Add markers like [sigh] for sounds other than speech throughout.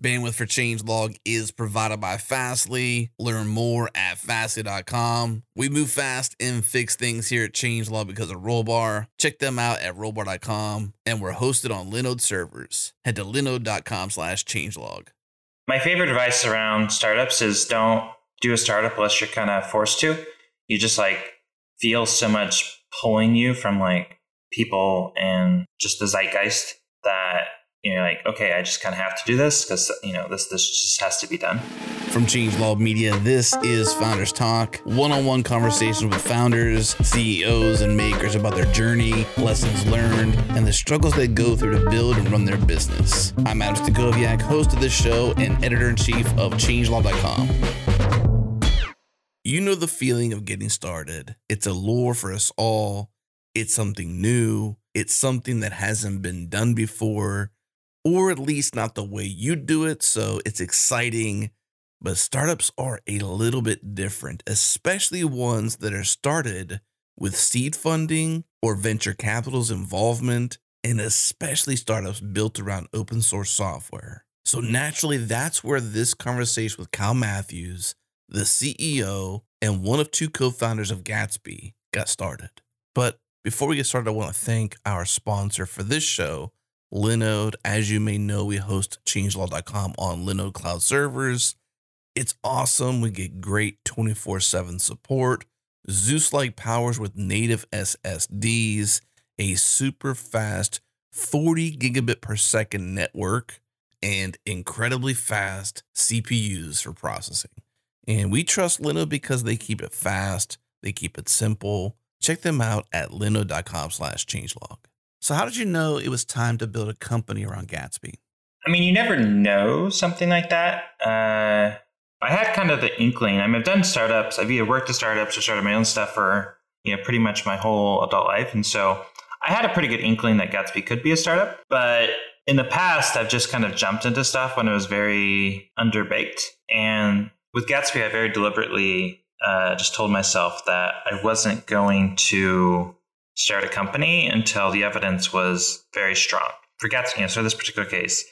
Bandwidth for Changelog is provided by Fastly. Learn more at fastly.com. We move fast and fix things here at Changelog because of Rollbar. Check them out at rollbar.com. And we're hosted on Linode servers. Head to linode.com slash changelog. My favorite advice around startups is don't do a startup unless you're kind of forced to. You just like feel so much pulling you from like people and just the zeitgeist that you know, like, okay, I just kind of have to do this because, you know, this, this just has to be done. From Changelog Media, this is Founders Talk, one on one conversations with founders, CEOs, and makers about their journey, lessons learned, and the struggles they go through to build and run their business. I'm Adam Stacoviak, host of this show and editor in chief of Changelog.com. You know the feeling of getting started. It's a lure for us all. It's something new. It's something that hasn't been done before or at least not the way you do it. So it's exciting. But startups are a little bit different, especially ones that are started with seed funding or venture capital's involvement, and especially startups built around open source software. So naturally, that's where this conversation with Kyle Mathews, the CEO and one of two co founders of Gatsby, got started. But before we get started, I want to thank our sponsor for this show, Linode. As you may know, we host changelog.com on Linode cloud servers. It's awesome. We get great 24 7 support, Zeus like powers with native SSDs, a super fast 40 gigabit per second network, and incredibly fast CPUs for processing. And we trust Linode because they keep it fast, they keep it simple. Check them out at linode.com slash changelog. So, how did you know it was time to build a company around Gatsby? I mean, you never know something like that. Uh, I had kind of the inkling. I mean, I've done startups. I've either worked at startups or started my own stuff for you know pretty much my whole adult life, and so I had a pretty good inkling that Gatsby could be a startup. But in the past, I've just kind of jumped into stuff when it was very underbaked. And with Gatsby, I very deliberately uh, just told myself that I wasn't going to start a company until the evidence was very strong. For Gatsby, you so this particular case,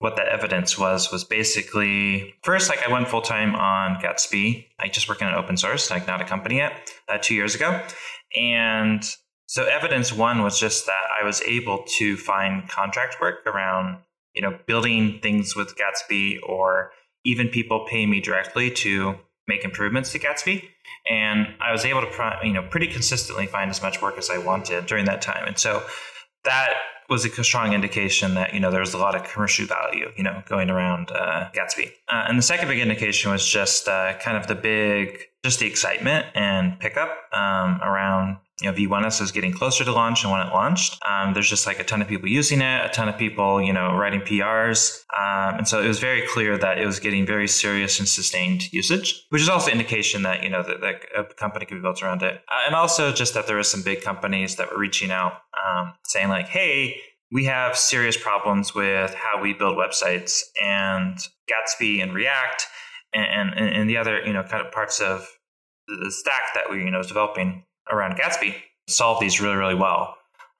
what that evidence was was basically first, like I went full time on Gatsby, I just working on open source, like not a company yet, uh, two years ago, and so evidence one was just that I was able to find contract work around you know building things with Gatsby or even people paying me directly to make improvements to Gatsby. And I was able to, you know, pretty consistently find as much work as I wanted during that time. And so that was a strong indication that you know there was a lot of commercial value you know going around uh, Gatsby. Uh, and the second big indication was just uh, kind of the big, just the excitement and pickup um, around you know, V1S is getting closer to launch and when it launched. Um, there's just like a ton of people using it, a ton of people, you know, writing PRs. Um, and so it was very clear that it was getting very serious and sustained usage, which is also indication that, you know, that, that a company could be built around it. Uh, and also just that there were some big companies that were reaching out um, saying like, hey, we have serious problems with how we build websites and Gatsby and React and, and, and the other, you know, kind of parts of the stack that we, you know, is developing around Gatsby solve these really, really well.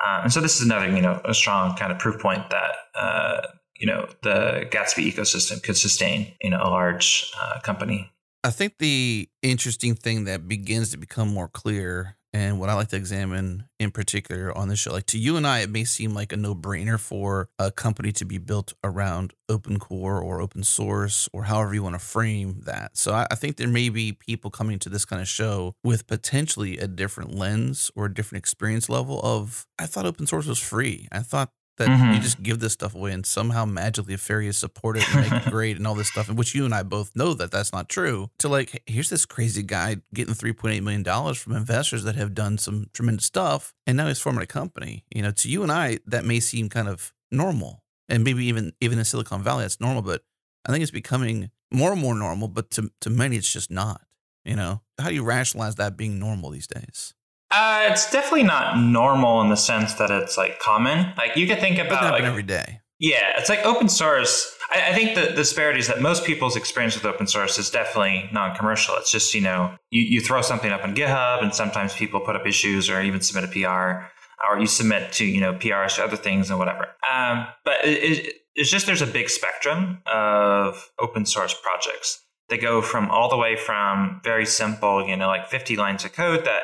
Um, and so this is another, you know, a strong kind of proof point that, uh, you know, the Gatsby ecosystem could sustain, you know, a large uh, company. I think the interesting thing that begins to become more clear and what I like to examine in particular on this show. Like to you and I, it may seem like a no brainer for a company to be built around open core or open source or however you want to frame that. So I, I think there may be people coming to this kind of show with potentially a different lens or a different experience level of, I thought open source was free. I thought that mm-hmm. you just give this stuff away and somehow magically fairies support it and make it [laughs] great and all this stuff, which you and I both know that that's not true. To like, here's this crazy guy getting three point eight million dollars from investors that have done some tremendous stuff, and now he's forming a company. You know, to you and I, that may seem kind of normal, and maybe even even in Silicon Valley, that's normal, but I think it's becoming more and more normal. But to to many, it's just not. You know, how do you rationalize that being normal these days? Uh, it's definitely not normal in the sense that it's like common. Like you could think about like, every day. Yeah, it's like open source. I, I think the, the disparity is that most people's experience with open source is definitely non-commercial. It's just you know you, you throw something up on GitHub, and sometimes people put up issues or even submit a PR. or you submit to you know PRs to other things and whatever. Um, but it, it, it's just there's a big spectrum of open source projects. They go from all the way from very simple, you know, like 50 lines of code that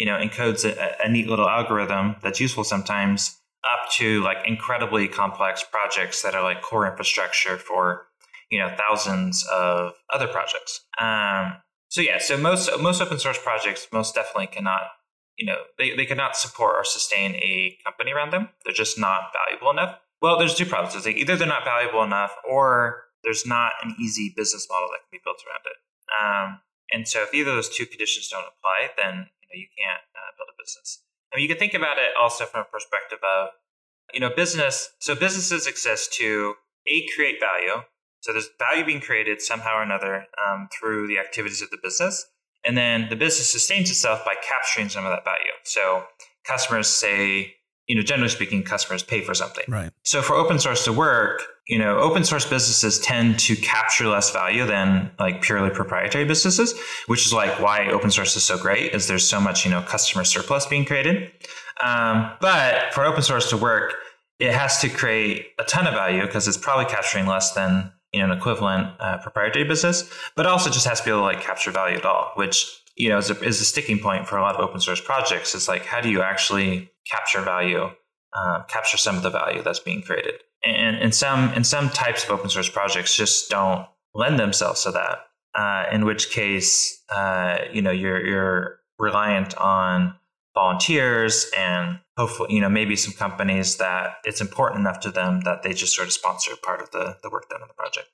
you know encodes a, a neat little algorithm that's useful sometimes, up to like incredibly complex projects that are like core infrastructure for you know thousands of other projects. Um, so yeah, so most most open source projects most definitely cannot you know they, they cannot support or sustain a company around them. They're just not valuable enough. Well, there's two problems. Like either they're not valuable enough or there's not an easy business model that can be built around it. Um, and so if either of those two conditions don't apply, then know, you can't uh, build a business. I mean, you can think about it also from a perspective of, you know, business. So businesses exist to a create value. So there's value being created somehow or another um, through the activities of the business, and then the business sustains itself by capturing some of that value. So customers say, you know, generally speaking, customers pay for something. Right. So for open source to work, you know, open source businesses tend to capture less value than like purely proprietary businesses, which is like why open source is so great is there's so much, you know, customer surplus being created. Um, but for open source to work, it has to create a ton of value because it's probably capturing less than you know an equivalent uh, proprietary business, but also just has to be able to like capture value at all, which you know is a, is a sticking point for a lot of open source projects. It's like how do you actually capture value, uh, capture some of the value that's being created, and in some in some types of open source projects just don't lend themselves to that. Uh, in which case, uh, you know you're you're reliant on volunteers and hopefully you know maybe some companies that it's important enough to them that they just sort of sponsor part of the, the work done on the project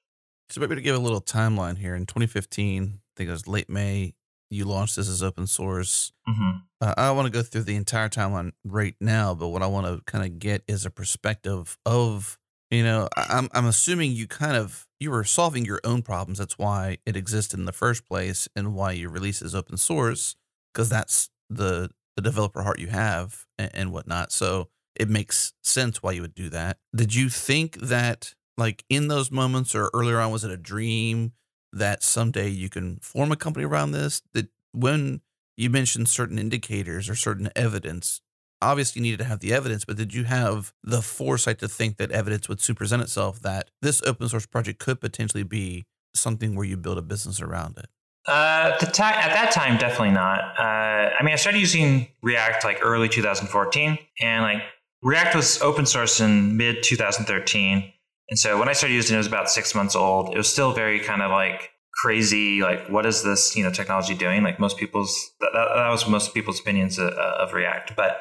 so maybe to give a little timeline here in 2015 i think it was late may you launched this as open source mm-hmm. uh, i want to go through the entire timeline right now but what i want to kind of get is a perspective of you know I'm, I'm assuming you kind of you were solving your own problems that's why it existed in the first place and why you release as open source because that's the the developer heart you have and, and whatnot. So it makes sense why you would do that. Did you think that like in those moments or earlier on was it a dream that someday you can form a company around this? That when you mentioned certain indicators or certain evidence, obviously you needed to have the evidence, but did you have the foresight to think that evidence would present itself that this open source project could potentially be something where you build a business around it? Uh, the ta- at that time, definitely not. Uh, I mean, I started using React like early 2014, and like React was open source in mid 2013. And so when I started using it, it was about six months old. It was still very kind of like crazy. Like, what is this, you know, technology doing? Like most people's, that, that was most people's opinions of, of React. But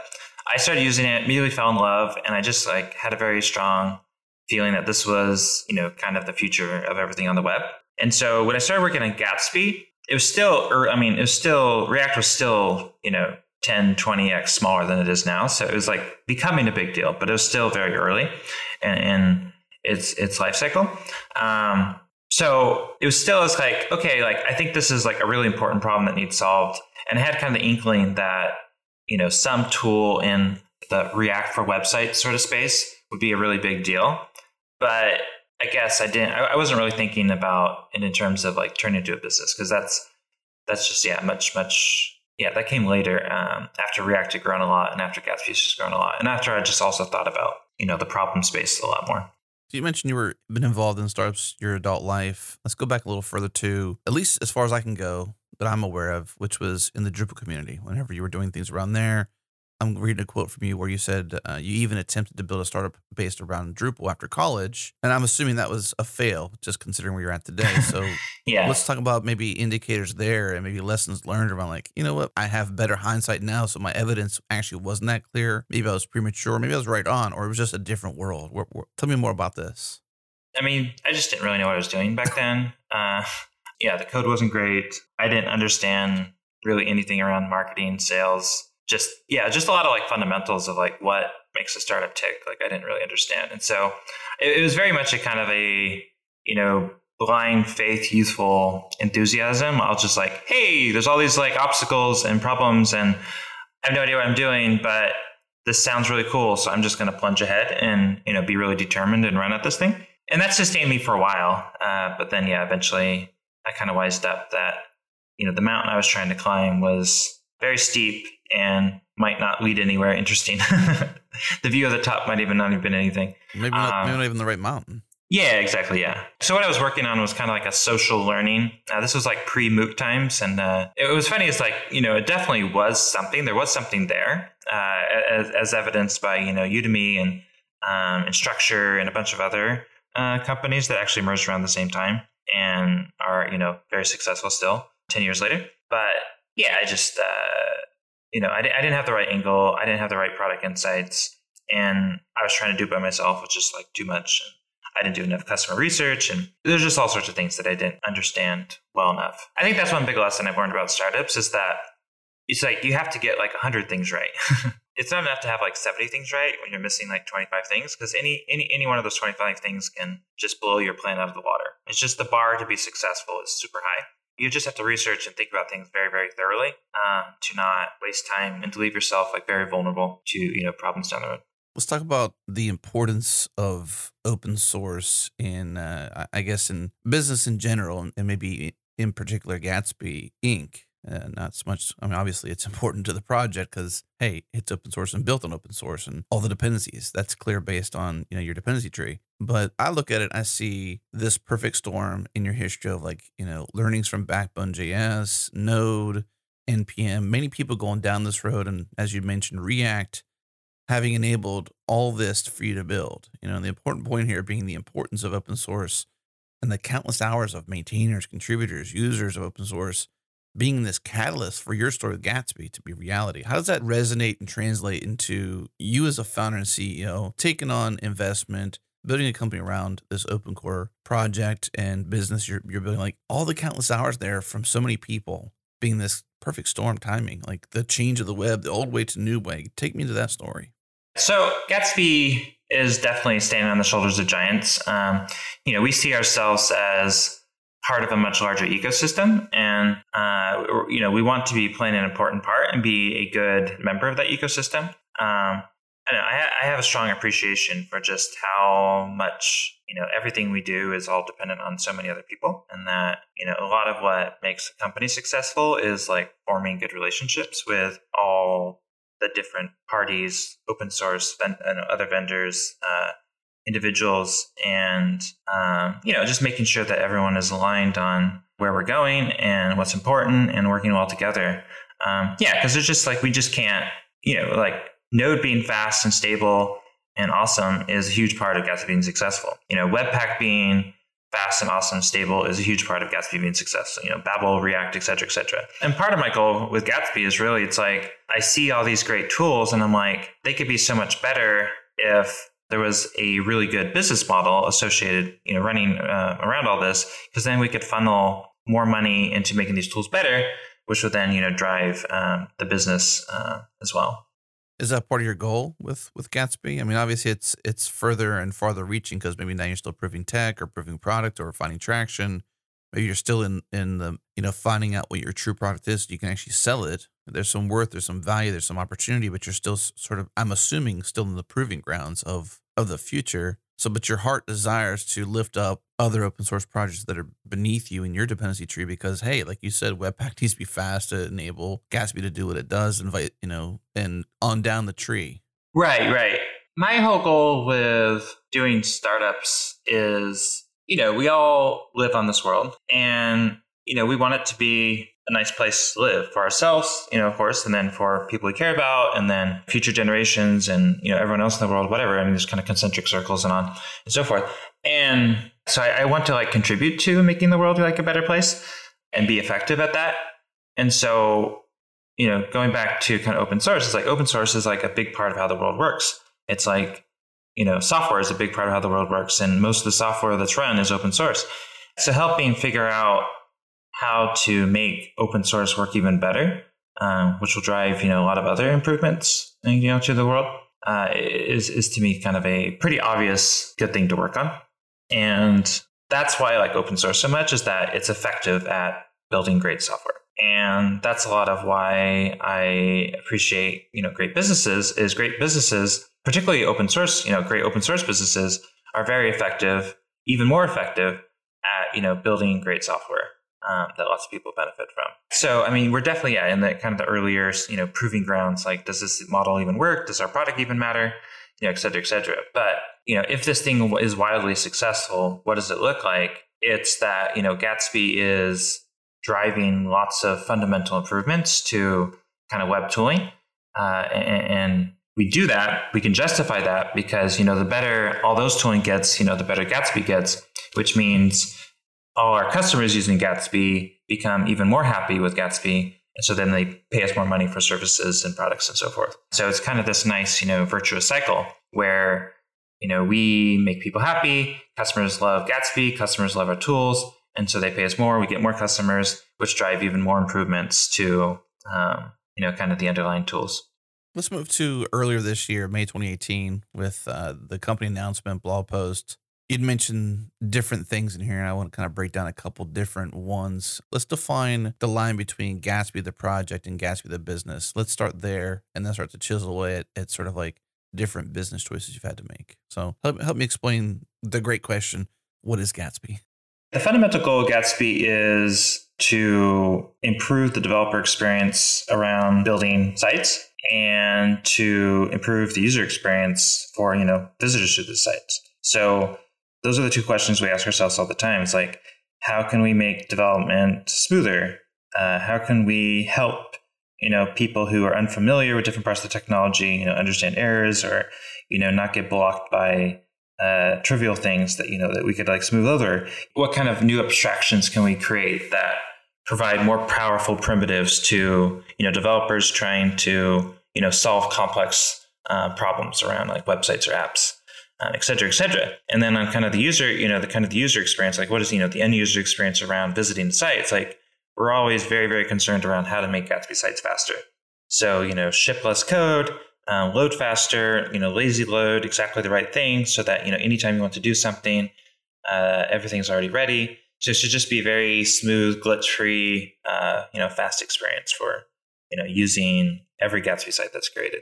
I started using it, immediately fell in love, and I just like had a very strong feeling that this was, you know, kind of the future of everything on the web. And so when I started working on Gatsby, it was still, or I mean, it was still, React was still, you know, 10, 20x smaller than it is now. So it was like becoming a big deal, but it was still very early in, in its, its life cycle. Um, so it was still, it's like, okay, like, I think this is like a really important problem that needs solved. And I had kind of the inkling that, you know, some tool in the React for website sort of space would be a really big deal. But I guess I didn't. I, wasn't really thinking about it in terms of like turning into a business because that's that's just yeah much much yeah that came later um, after React had grown a lot and after Gatsby's just grown a lot and after I just also thought about you know the problem space a lot more. You mentioned you were been involved in startups your adult life. Let's go back a little further to at least as far as I can go that I'm aware of, which was in the Drupal community. Whenever you were doing things around there, I'm reading a quote from you where you said uh, you even attempted to build a startup based around Drupal after college, and I'm assuming that was a fail, just considering where you're at today. So, [laughs] yeah, let's talk about maybe indicators there and maybe lessons learned around like, you know what, I have better hindsight now, so my evidence actually wasn't that clear. Maybe I was premature, maybe I was right on, or it was just a different world. We're, we're, tell me more about this. I mean, I just didn't really know what I was doing back [laughs] then. Uh, yeah, the code wasn't great. I didn't understand really anything around marketing, sales just yeah, just a lot of like fundamentals of like what makes a startup tick. Like I didn't really understand, and so it, it was very much a kind of a you know blind faith, youthful enthusiasm. I was just like, hey, there's all these like obstacles and problems, and I have no idea what I'm doing, but this sounds really cool, so I'm just going to plunge ahead and you know be really determined and run at this thing. And that sustained me for a while, uh, but then yeah, eventually I kind of wised up that you know the mountain I was trying to climb was very steep and might not lead anywhere interesting. [laughs] the view of the top might even not have been anything. Maybe not, um, maybe not even the right mountain. Yeah, exactly. Yeah. So what I was working on was kind of like a social learning. Uh, this was like pre MOOC times, and uh, it was funny. It's like you know, it definitely was something. There was something there, uh, as, as, evidenced by you know Udemy and um, Instructure and a bunch of other uh, companies that actually merged around the same time and are you know very successful still ten years later. But yeah, I just uh, you know I, I didn't have the right angle. I didn't have the right product insights, and I was trying to do it by myself, which is like too much. And I didn't do enough customer research, and there's just all sorts of things that I didn't understand well enough. I think that's one big lesson I've learned about startups is that it's like you have to get like 100 things right. [laughs] it's not enough to have like 70 things right when you're missing like 25 things because any, any any one of those 25 things can just blow your plan out of the water. It's just the bar to be successful is super high. You just have to research and think about things very, very thoroughly um, to not waste time and to leave yourself like very vulnerable to you know problems down the road. Let's talk about the importance of open source in, uh, I guess, in business in general, and maybe in particular Gatsby Inc. Uh, not so much. I mean, obviously, it's [laughs] important to the project because hey, it's open source and built on open source, and all the dependencies. That's clear based on you know your dependency tree. But I look at it, I see this perfect storm in your history of like you know learnings from Backbone JS, Node, npm. Many people going down this road, and as you mentioned, React having enabled all this for you to build. You know, the important point here being the importance of open source and the countless hours of maintainers, contributors, users of open source being this catalyst for your story with Gatsby to be reality. How does that resonate and translate into you as a founder and CEO taking on investment, building a company around this open core project and business you're, you're building? Like all the countless hours there from so many people being this perfect storm timing, like the change of the web, the old way to new way. Take me to that story. So Gatsby is definitely standing on the shoulders of giants. Um, you know, we see ourselves as part of a much larger ecosystem, and uh, you know, we want to be playing an important part and be a good member of that ecosystem. Um, I, know, I, I have a strong appreciation for just how much you know everything we do is all dependent on so many other people, and that you know a lot of what makes a company successful is like forming good relationships with all the different parties, open source and other vendors, uh, individuals, and um, you know just making sure that everyone is aligned on where we're going and what's important and working well together. Um, yeah, because it's just like we just can't, you know, like Node being fast and stable and awesome is a huge part of Gatsby being successful. You know, Webpack being fast and awesome, stable is a huge part of Gatsby being successful. You know, Babel, React, et cetera, et cetera. And part of my goal with Gatsby is really, it's like I see all these great tools, and I'm like, they could be so much better if there was a really good business model associated, you know, running uh, around all this, because then we could funnel more money into making these tools better, which would then, you know, drive um, the business uh, as well. Is that part of your goal with with Gatsby? I mean, obviously it's it's further and farther reaching because maybe now you're still proving tech or proving product or finding traction. Maybe you're still in in the you know finding out what your true product is. You can actually sell it. There's some worth, there's some value, there's some opportunity, but you're still sort of I'm assuming still in the proving grounds of of the future. So, but your heart desires to lift up other open source projects that are beneath you in your dependency tree because, hey, like you said, Webpack [laughs] needs to be fast to enable Gatsby to do what it does, invite, you know, and on down the tree. Right, right. My whole goal with doing startups is, you know, we all live on this world and, you know, we want it to be a nice place to live for ourselves, you know, of course, and then for people we care about, and then future generations and, you know, everyone else in the world, whatever. I mean, there's kind of concentric circles and on and so forth. And so I, I want to like contribute to making the world like a better place and be effective at that. And so, you know, going back to kind of open source, it's like open source is like a big part of how the world works. It's like, you know, software is a big part of how the world works. And most of the software that's run is open source. So helping figure out how to make open source work even better, um, which will drive you know a lot of other improvements you know to the world, uh, is is to me kind of a pretty obvious good thing to work on, and that's why I like open source so much is that it's effective at building great software. And that's a lot of why I appreciate, you know, great businesses is great businesses, particularly open source, you know, great open source businesses are very effective, even more effective at, you know, building great software um, that lots of people benefit from. So, I mean, we're definitely yeah in the kind of the earlier, you know, proving grounds. Like, does this model even work? Does our product even matter? You know, et cetera, et cetera. But you know, if this thing is wildly successful, what does it look like? It's that you know, Gatsby is driving lots of fundamental improvements to kind of web tooling, uh, and, and we do that. We can justify that because you know, the better all those tooling gets, you know, the better Gatsby gets, which means all our customers using Gatsby become even more happy with Gatsby. And so then they pay us more money for services and products and so forth. So it's kind of this nice, you know, virtuous cycle where, you know, we make people happy, customers love Gatsby, customers love our tools, and so they pay us more, we get more customers, which drive even more improvements to, um, you know, kind of the underlying tools. Let's move to earlier this year, May 2018, with uh, the company announcement blog post You'd mentioned different things in here, and I want to kind of break down a couple different ones. Let's define the line between Gatsby the project and Gatsby the business. Let's start there and then start to chisel away at, at sort of like different business choices you've had to make. So help, help me explain the great question what is Gatsby? The fundamental goal of Gatsby is to improve the developer experience around building sites and to improve the user experience for you know visitors to the sites. So those are the two questions we ask ourselves all the time. It's like, how can we make development smoother? Uh, how can we help you know people who are unfamiliar with different parts of the technology you know understand errors or you know not get blocked by uh, trivial things that you know that we could like smooth over what kind of new abstractions can we create that provide more powerful primitives to you know developers trying to you know solve complex uh, problems around like websites or apps uh, et cetera, et cetera. And then on kind of the user, you know, the kind of the user experience, like what is, you know, the end user experience around visiting the site? It's like we're always very, very concerned around how to make Gatsby sites faster. So, you know, ship less code, um, load faster, you know, lazy load, exactly the right thing so that, you know, anytime you want to do something, uh, everything's already ready. So it should just be very smooth, glitch free, uh, you know, fast experience for, you know, using every Gatsby site that's created.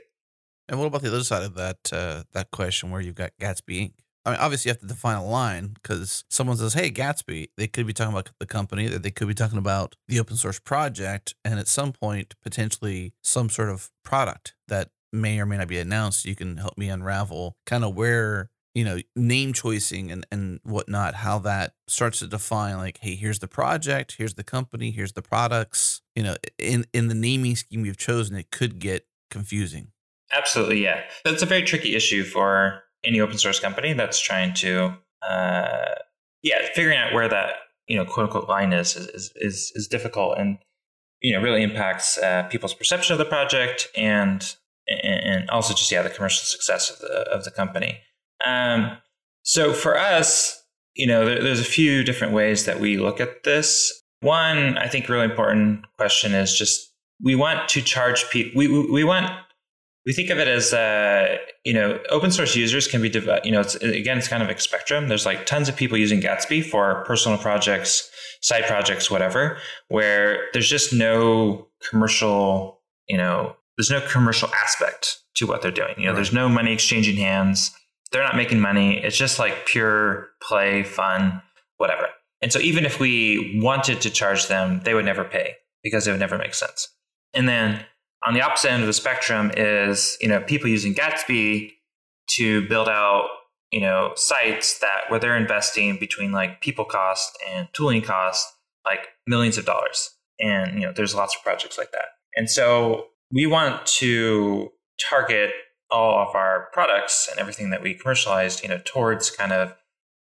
And what about the other side of that uh, that question where you've got Gatsby Inc.? I mean, obviously you have to define a line because someone says, "Hey, Gatsby," they could be talking about the company, that they could be talking about the open source project, and at some point potentially some sort of product that may or may not be announced. You can help me unravel kind of where you know name choosing and and whatnot, how that starts to define like, hey, here's the project, here's the company, here's the products. You know, in in the naming scheme we've chosen, it could get confusing. Absolutely, yeah. That's a very tricky issue for any open source company that's trying to, uh, yeah, figuring out where that you know quote unquote line is is is, is difficult and you know really impacts uh, people's perception of the project and and also just yeah the commercial success of the of the company. Um, so for us, you know, there, there's a few different ways that we look at this. One, I think, really important question is just we want to charge people. We we want we think of it as uh, you know open source users can be you know it's, again it's kind of a spectrum there's like tons of people using gatsby for personal projects side projects whatever where there's just no commercial you know there's no commercial aspect to what they're doing you know right. there's no money exchanging hands they're not making money. It's just like pure play fun whatever. And so even if we wanted to charge them they would never pay because it would never make sense. And then on the opposite end of the spectrum is you know people using Gatsby to build out you know sites that where they're investing between like people cost and tooling cost like millions of dollars. And you know there's lots of projects like that. And so we want to target all of our products and everything that we commercialized you know towards kind of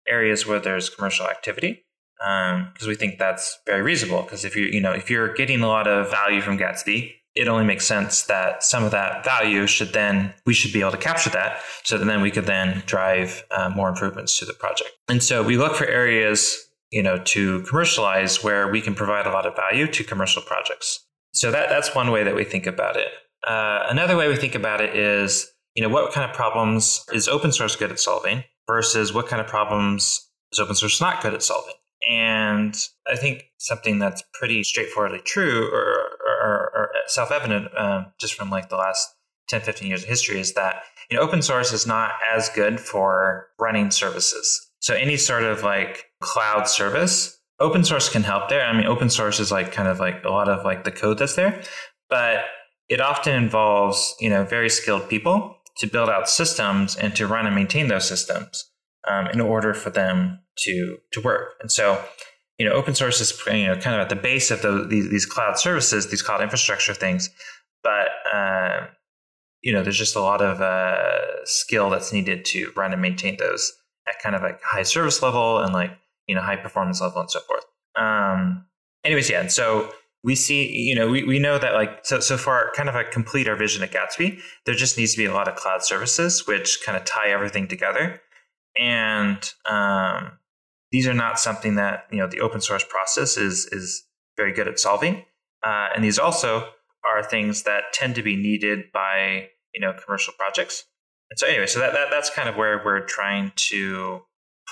areas where there's commercial activity because um, we think that's very reasonable. Because if you you know if you're getting a lot of value from gatsby it only makes sense that some of that value should then we should be able to capture that so that then we could then drive uh, more improvements to the project. And so we look for areas you know to commercialize where we can provide a lot of value to commercial projects. So that that's one way that we think about it. Uh, another way we think about it is you know what kind of problems is open source good at solving versus what kind of problems is open source not good at solving and I think something that's pretty straightforwardly true or, or, or self evident um, just from like the last 10, 15 years of history is that you know, open source is not as good for running services. So any sort of like cloud service open source can help there. I mean, open source is like kind of like a lot of like the code that's there, but it often involves you know very skilled people to build out systems and to run and maintain those systems um, in order for them to to work. And so, you know, open source is you know kind of at the base of the, these, these cloud services, these cloud infrastructure things. But uh, you know, there's just a lot of uh, skill that's needed to run and maintain those at kind of like high service level and like you know high performance level and so forth. Um, anyways, yeah. And so we see, you know, we, we know that like so so far, kind of a complete our vision at Gatsby, there just needs to be a lot of cloud services which kind of tie everything together. And um, these are not something that you know the open source process is is very good at solving. Uh, and these also are things that tend to be needed by you know commercial projects. And so anyway, so that, that that's kind of where we're trying to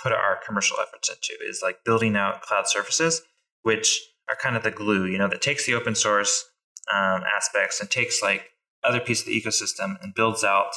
put our commercial efforts into is like building out cloud services, which are kind of the glue, you know, that takes the open source um, aspects and takes like other piece of the ecosystem and builds out,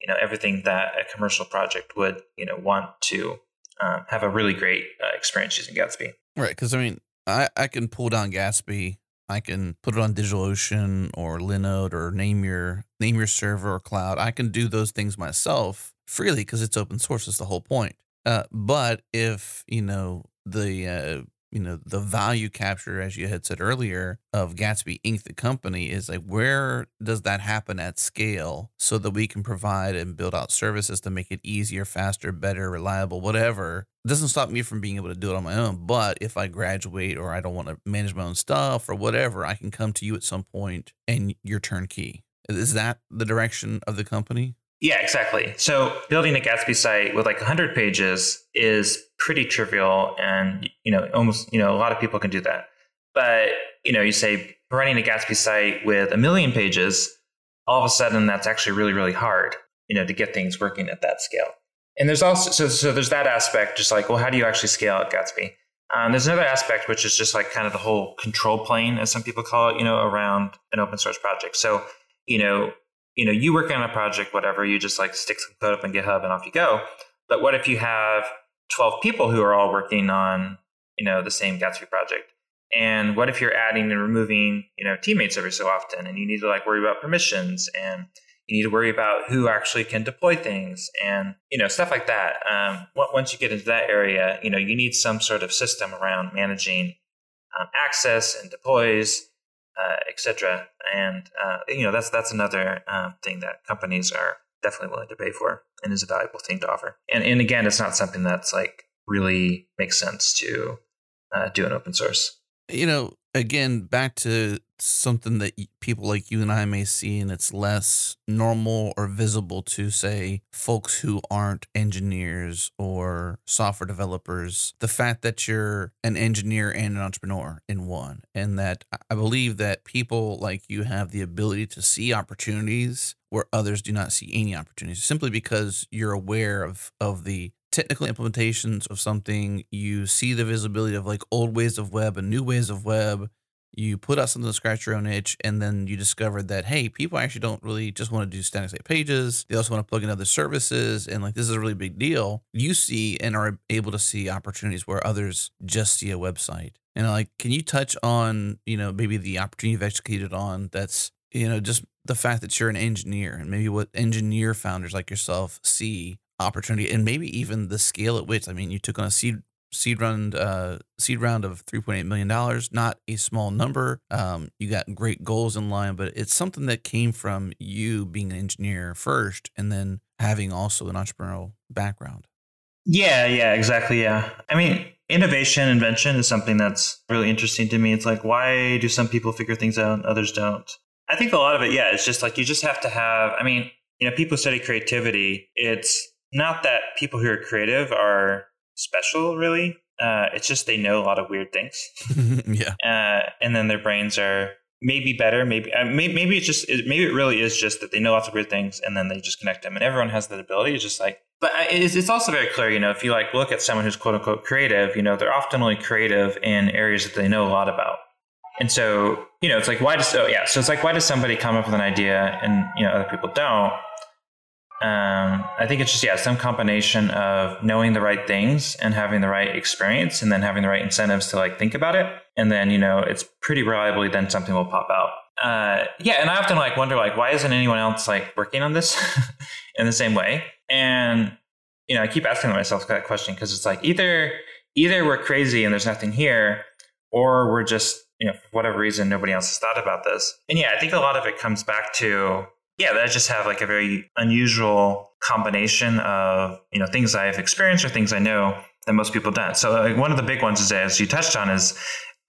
you know, everything that a commercial project would, you know, want to um, have a really great uh, experience using Gatsby. Right, because I mean, I I can pull down Gatsby. I can put it on DigitalOcean or Linode or name your name your server or cloud. I can do those things myself freely because it's open source. Is the whole point. Uh, but if you know the uh, you know the value capture as you had said earlier of gatsby inc the company is like where does that happen at scale so that we can provide and build out services to make it easier faster better reliable whatever? It doesn't stop me from being able to do it on my own but if i graduate or i don't want to manage my own stuff or whatever i can come to you at some point and you're turnkey. Is that the direction of the company yeah, exactly. So building a Gatsby site with like 100 pages is pretty trivial and you know almost you know a lot of people can do that. But you know, you say running a Gatsby site with a million pages, all of a sudden that's actually really really hard, you know, to get things working at that scale. And there's also so so there's that aspect just like well how do you actually scale out Gatsby? Um, there's another aspect which is just like kind of the whole control plane as some people call it, you know, around an open source project. So, you know, you know, you work on a project, whatever, you just like stick some code up in GitHub and off you go. But what if you have 12 people who are all working on, you know, the same Gatsby project? And what if you're adding and removing, you know, teammates every so often and you need to like worry about permissions and you need to worry about who actually can deploy things and, you know, stuff like that. Um, once you get into that area, you know, you need some sort of system around managing um, access and deploys uh, etc. And uh, you know that's that's another um, thing that companies are definitely willing to pay for and is a valuable thing to offer. And and again, it's not something that's like really makes sense to uh, do an open source. You know, again, back to something that people like you and I may see, and it's less normal or visible to, say, folks who aren't engineers or software developers. The fact that you're an engineer and an entrepreneur in one, and that I believe that people like you have the ability to see opportunities where others do not see any opportunities simply because you're aware of of the technical implementations of something you see the visibility of like old ways of web and new ways of web you put out something to scratch your own itch, and then you discovered that hey, people actually don't really just want to do static site pages. They also want to plug in other services, and like this is a really big deal. You see and are able to see opportunities where others just see a website. And like, can you touch on you know maybe the opportunity you've executed on that's you know just the fact that you're an engineer and maybe what engineer founders like yourself see opportunity and maybe even the scale at which I mean you took on a seed seed round uh, seed round of 3.8 million dollars not a small number. Um, you got great goals in line but it's something that came from you being an engineer first and then having also an entrepreneurial background. Yeah yeah exactly yeah. I mean innovation invention is something that's really interesting to me. It's like why do some people figure things out and others don't? I think a lot of it yeah it's just like you just have to have i mean you know people study creativity. It's not that people who are creative are special, really. Uh, it's just they know a lot of weird things. [laughs] yeah. Uh, and then their brains are maybe better. Maybe uh, maybe, maybe it's just maybe it really is just that they know lots of weird things and then they just connect them. And everyone has that ability. It's just like, but it's, it's also very clear. You know, if you like look at someone who's quote unquote creative, you know, they're often only creative in areas that they know a lot about. And so, you know, it's like why does oh yeah, so it's like why does somebody come up with an idea and you know other people don't? Um, I think it's just yeah, some combination of knowing the right things and having the right experience, and then having the right incentives to like think about it, and then you know it's pretty reliably then something will pop out. Uh, yeah, and I often like wonder like why isn't anyone else like working on this [laughs] in the same way? And you know, I keep asking myself that question because it's like either either we're crazy and there's nothing here, or we're just you know for whatever reason nobody else has thought about this. And yeah, I think a lot of it comes back to yeah, that I just have like a very unusual combination of you know things I've experienced or things I know that most people don't. So like one of the big ones is as you touched on is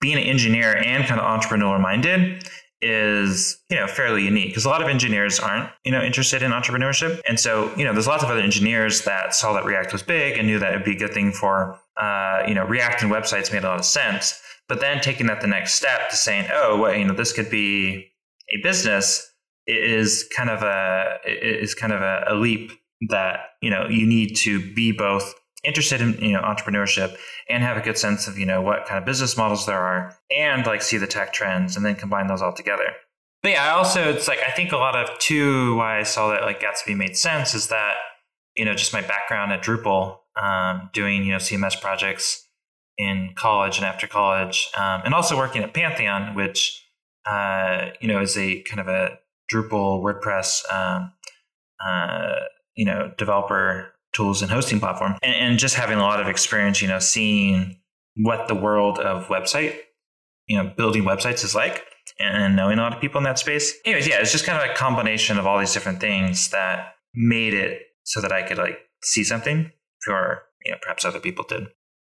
being an engineer and kind of entrepreneur minded is you know fairly unique because a lot of engineers aren't you know interested in entrepreneurship and so you know there's lots of other engineers that saw that react was big and knew that it'd be a good thing for uh, you know react and websites made a lot of sense but then taking that the next step to saying oh well you know this could be a business is kind of a is kind of a, a leap that you know you need to be both interested in you know entrepreneurship and have a good sense of you know what kind of business models there are and like see the tech trends and then combine those all together. But yeah i also it's like i think a lot of too why i saw that like gatsby made sense is that you know just my background at drupal um, doing you know cms projects in college and after college um, and also working at pantheon which uh, you know is a kind of a Drupal, WordPress, um, uh, you know, developer tools and hosting platform, and, and, just having a lot of experience, you know, seeing what the world of website, you know, building websites is like, and knowing a lot of people in that space. Anyways, yeah, it's just kind of a combination of all these different things that made it so that I could like see something or you know perhaps other people did.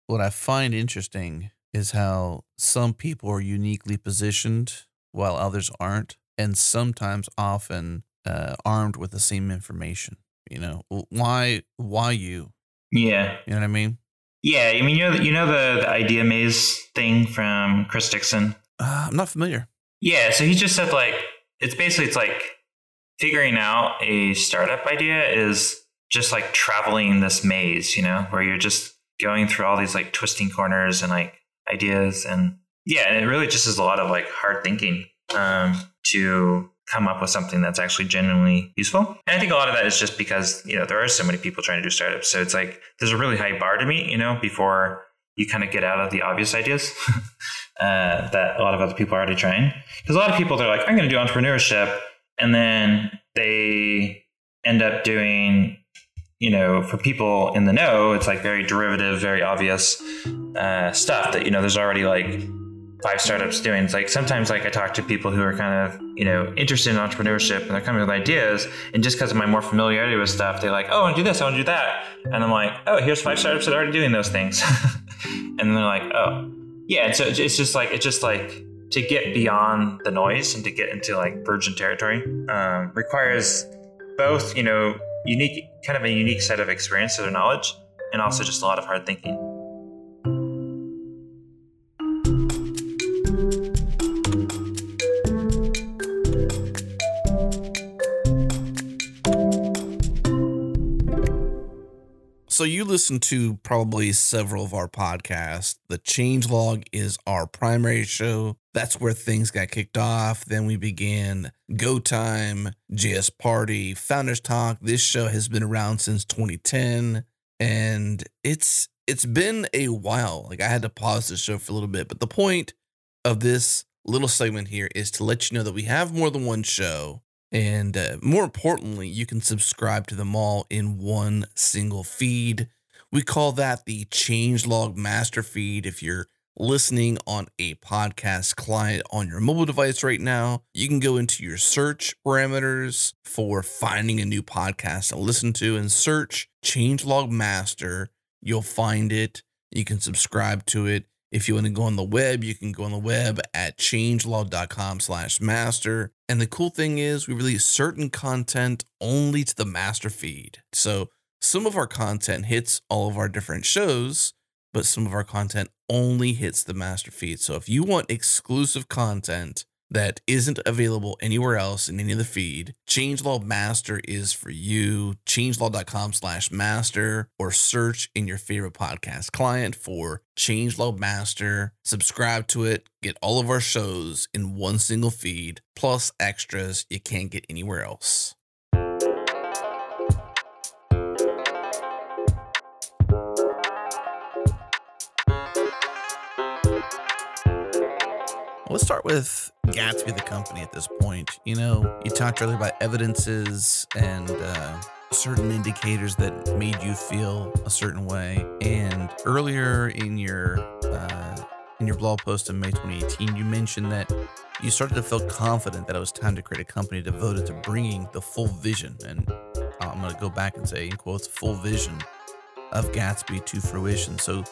What I find interesting is how some people are uniquely positioned while others aren't and sometimes often uh, armed with the same information. You know, why why you? Yeah, you know what I mean. Yeah, I mean you know you know the, the idea maze thing from Chris Dixon. Uh, I'm not familiar. Yeah, so he just said like it's basically it's like figuring out a startup idea is just like traveling this maze, you know, where you're just going through all these like twisting corners and like ideas and yeah, and it really just is a lot of like hard thinking. Um, to come up with something that's actually genuinely useful. And I think a lot of that is just because, you know, there are so many people trying to do startups. So it's like there's a really high bar to meet, you know, before you kind of get out of the obvious ideas [laughs] uh, that a lot of other people are already trying. Because a lot of people, they're like, I'm going to do entrepreneurship. And then they end up doing, you know, for people in the know, it's like very derivative, very obvious uh, stuff that, you know, there's already like five startups doing. It's like sometimes like I talk to people who are kind of, you know, interested in entrepreneurship and they're coming with ideas. And just because of my more familiarity with stuff, they're like, oh, I want to do this, I want to do that. And I'm like, oh, here's five startups that are already doing those things. [laughs] and they're like, oh, yeah. And so it's just like, it's just like to get beyond the noise and to get into like virgin territory um, requires both, you know, unique, kind of a unique set of experiences or knowledge and also just a lot of hard thinking. So you listen to probably several of our podcasts. The change log is our primary show. That's where things got kicked off. Then we began Go Time, JS Party, Founders Talk. This show has been around since 2010 and it's it's been a while. Like I had to pause the show for a little bit, but the point of this little segment here is to let you know that we have more than one show and uh, more importantly, you can subscribe to them all in one single feed. We call that the changelog master feed. If you're listening on a podcast client on your mobile device right now, you can go into your search parameters for finding a new podcast to listen to and search changelog master. You'll find it. You can subscribe to it. If you want to go on the web, you can go on the web at changelog.com slash master. And the cool thing is we release certain content only to the master feed. So some of our content hits all of our different shows, but some of our content only hits the master feed. So if you want exclusive content that isn't available anywhere else in any of the feed. Changelog Master is for you. Changelog.com slash master or search in your favorite podcast client for Changelog Master. Subscribe to it. Get all of our shows in one single feed, plus extras you can't get anywhere else. Let's start with Gatsby, the company at this point. You know, you talked earlier about evidences and uh, certain indicators that made you feel a certain way. And earlier in your uh, in your blog post in May 2018, you mentioned that you started to feel confident that it was time to create a company devoted to bringing the full vision. And I'm going to go back and say, in quotes, full vision of Gatsby to fruition. So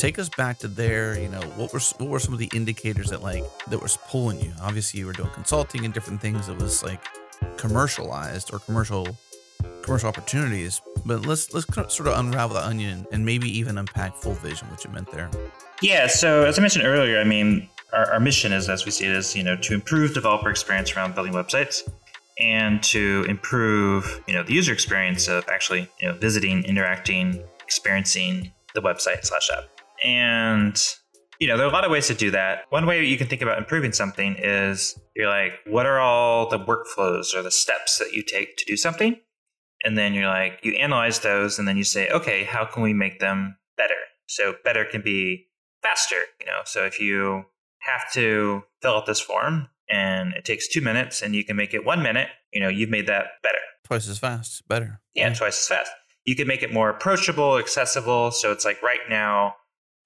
take us back to there. You know, what were what were some of the indicators that like that was pulling you? Obviously, you were doing consulting and different things that was like commercialized or commercial commercial opportunities. But let's let's sort of unravel the onion and maybe even unpack full vision, what you meant there. Yeah. So as I mentioned earlier, I mean, our, our mission is, as we see it, is you know to improve developer experience around building websites and to improve you know the user experience of actually you know visiting, interacting, experiencing the website slash app. And you know, there are a lot of ways to do that. One way you can think about improving something is you're like, what are all the workflows or the steps that you take to do something? And then you're like, you analyze those and then you say, okay, how can we make them better? So better can be faster, you know. So if you have to fill out this form and it takes two minutes and you can make it one minute, you know, you've made that better. Twice as fast, better. Yeah, yeah. twice as fast. You can make it more approachable, accessible. So it's like right now,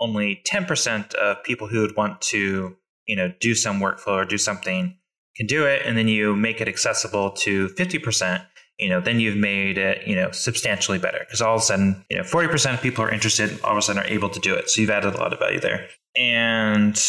only 10% of people who would want to, you know, do some workflow or do something can do it. And then you make it accessible to 50%, you know, then you've made it, you know, substantially better because all of a sudden, you know, 40% of people are interested, all of a sudden are able to do it. So you've added a lot of value there. And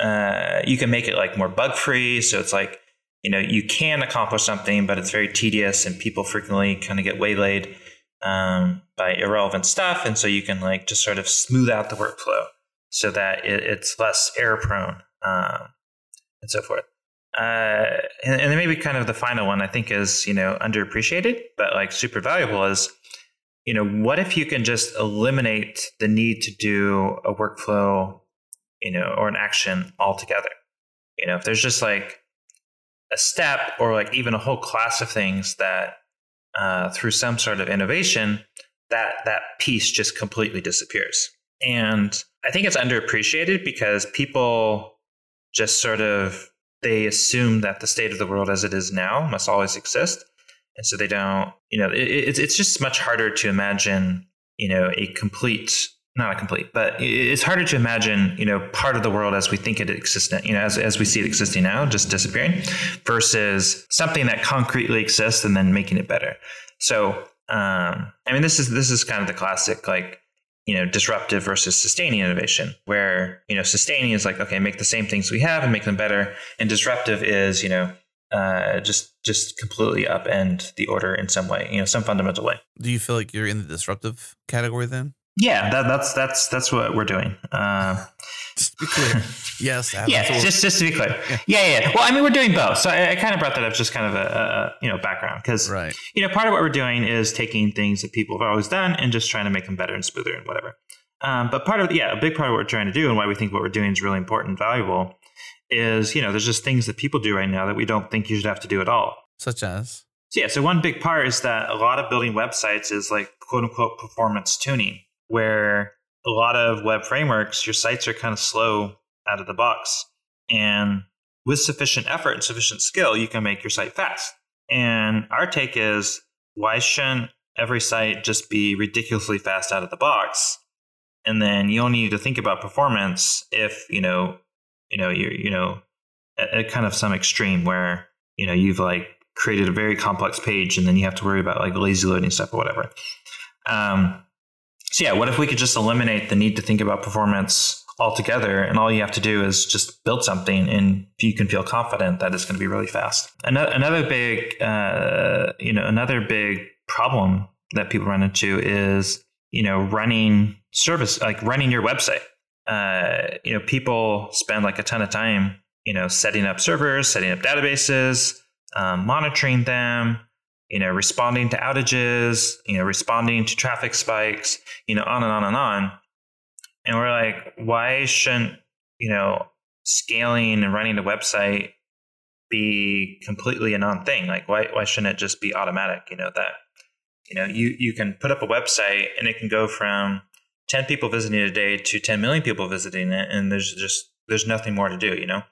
uh, you can make it like more bug free. So it's like, you know, you can accomplish something, but it's very tedious and people frequently kind of get waylaid um, by irrelevant stuff. And so you can like just sort of smooth out the workflow so that it, it's less error prone um, and so forth. Uh, and, and then maybe kind of the final one I think is, you know, underappreciated, but like super valuable is, you know, what if you can just eliminate the need to do a workflow, you know, or an action altogether? You know, if there's just like a step or like even a whole class of things that uh, through some sort of innovation, that that piece just completely disappears. And I think it's underappreciated because people just sort of they assume that the state of the world as it is now must always exist, and so they don't. You know, it, it's it's just much harder to imagine. You know, a complete not a complete, but it's harder to imagine, you know, part of the world as we think it exists, you know, as, as we see it existing now, just disappearing, versus something that concretely exists and then making it better. So, um, I mean, this is this is kind of the classic, like, you know, disruptive versus sustaining innovation, where you know, sustaining is like, okay, make the same things we have and make them better, and disruptive is, you know, uh, just just completely upend the order in some way, you know, some fundamental way. Do you feel like you're in the disruptive category then? Yeah, that, that's that's that's what we're doing. Uh, just to be clear, [laughs] yes. Yeah, just just to be clear. Yeah. yeah, yeah. Well, I mean, we're doing both, so I, I kind of brought that up just kind of a, a you know background because right. you know part of what we're doing is taking things that people have always done and just trying to make them better and smoother and whatever. Um, but part of yeah, a big part of what we're trying to do and why we think what we're doing is really important and valuable is you know there's just things that people do right now that we don't think you should have to do at all. Such as. So yeah, so one big part is that a lot of building websites is like quote unquote performance tuning where a lot of web frameworks, your sites are kind of slow out of the box. And with sufficient effort and sufficient skill, you can make your site fast. And our take is why shouldn't every site just be ridiculously fast out of the box? And then you only need to think about performance if, you know, you know, you're, you know, at, at kind of some extreme where, you know, you've like created a very complex page and then you have to worry about like lazy loading stuff or whatever. Um, so yeah, what if we could just eliminate the need to think about performance altogether, and all you have to do is just build something, and you can feel confident that it's going to be really fast. Another, another big, uh, you know, another big problem that people run into is you know running service, like running your website. Uh, you know, people spend like a ton of time, you know, setting up servers, setting up databases, um, monitoring them, you know, responding to outages, you know, responding to traffic spikes, you know, on and on and on. And we're like, why shouldn't, you know, scaling and running a website be completely a non thing? Like, why, why shouldn't it just be automatic? You know, that, you know, you, you can put up a website and it can go from 10 people visiting a day to 10 million people visiting it. And there's just, there's nothing more to do, you know?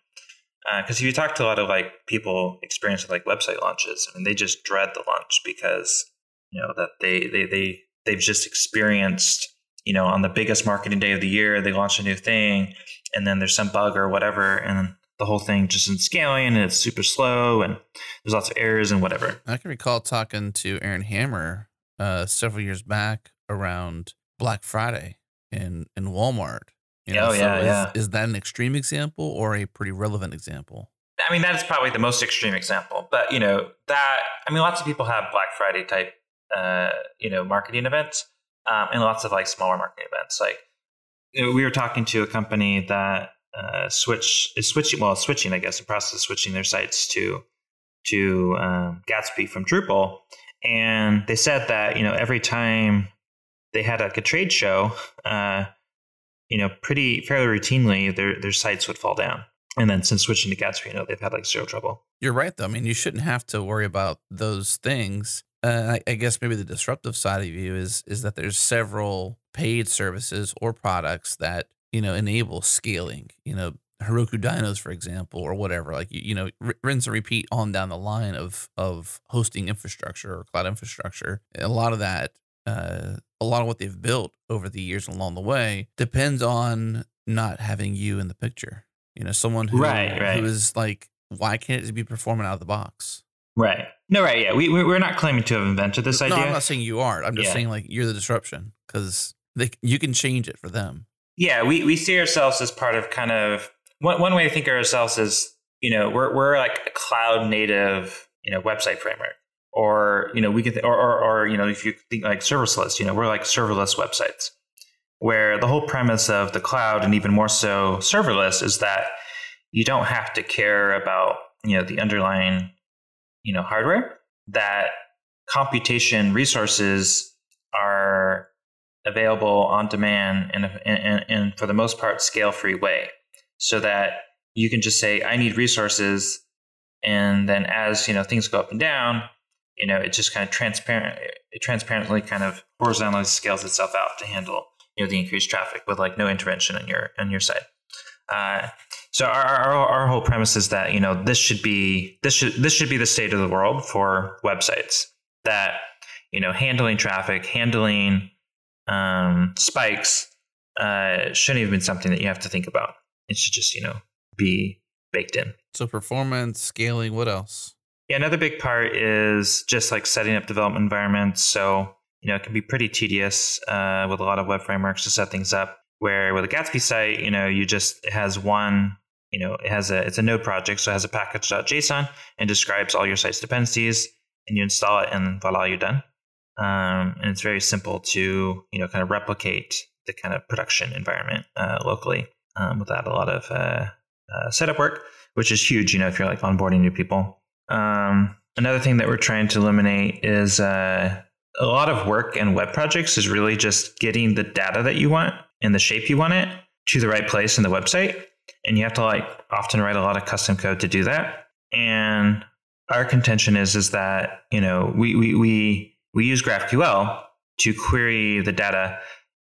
Because if you talk to a lot of like people experienced with like website launches, I mean, they just dread the launch because you know that they they they they've just experienced you know on the biggest marketing day of the year they launch a new thing and then there's some bug or whatever and the whole thing just isn't scaling and it's super slow and there's lots of errors and whatever. I can recall talking to Eran Hammer uh, several years back around Black Friday in in Walmart. You know, oh yeah, is, yeah. Is that an extreme example or a pretty relevant example? I mean, that is probably the most extreme example. But you know that I mean, lots of people have Black Friday type, uh, you know, marketing events, um, and lots of like smaller marketing events. Like you know, we were talking to a company that uh, switch is switching well switching I guess the process of switching their sites to to um, Gatsby from Drupal, and they said that you know every time they had like a trade show, uh, you know, pretty fairly routinely their their sites would fall down. And then since switching to Gatsby, you know, they've had like zero trouble. You're right, though. I mean, you shouldn't have to worry about those things. Uh, I, I guess maybe the disruptive side of you is is that there's several paid services or products that you know, enable scaling, you know, Heroku Dynos, for example, or whatever, like, you, you know, r- rinse and repeat on down the line of, of hosting infrastructure or cloud infrastructure. A lot of that, uh, a lot of what they've built over the years along the way depends on not having you in the picture. You know, someone who, right, right. who is like, why can't it be performing out of the box? Right. No, right. Yeah. We, we're not claiming to have invented this no, idea. I'm not saying you are. I'm just yeah. saying like you're the disruption because you can change it for them yeah, we, we see ourselves as part of kind of one, one way to think of ourselves is, you know, we're, we're like a cloud native, you know, website framework. Or, you know, we could, th- or, or, or, you know, if you think like serverless, you know, we're like serverless websites where the whole premise of the cloud and even more so serverless is that you don't have to care about, you know, the underlying, you know, hardware that computation resources are available on demand and, and, and for the most part scale free way. So that you can just say i need resources and then as you know things go up and down you know it just kind of transparent it transparently kind of horizontally scales itself out to handle you know the increased traffic with like no intervention on your on your side uh, so our, our, our whole premise is that you know this should be this should this should be the state of the world for websites that you know handling traffic handling um, spikes uh, shouldn't even been something that you have to think about. It should just, you know, be baked in. So performance, scaling, what else? Yeah, another big part is just like setting up development environments. So, you know, it can be pretty tedious uh, with a lot of web frameworks to set things up. Where with a Gatsby site, you know, you just it has one, you know, it has a it's a node project, so it has a package.json and describes all your site's dependencies, and you install it, and voila, you're done. Um, and it's very simple to you know kind of replicate the kind of production environment uh, locally um, without a lot of uh, uh, setup work, which is huge. You know, if you're like onboarding new people. Um, another thing that we're trying to eliminate is uh, a lot of work in web projects is really just getting the data that you want and the shape you want it to the right place in the website, and you have to like often write a lot of custom code to do that. And our contention is is that you know we we we we use GraphQL to query the data.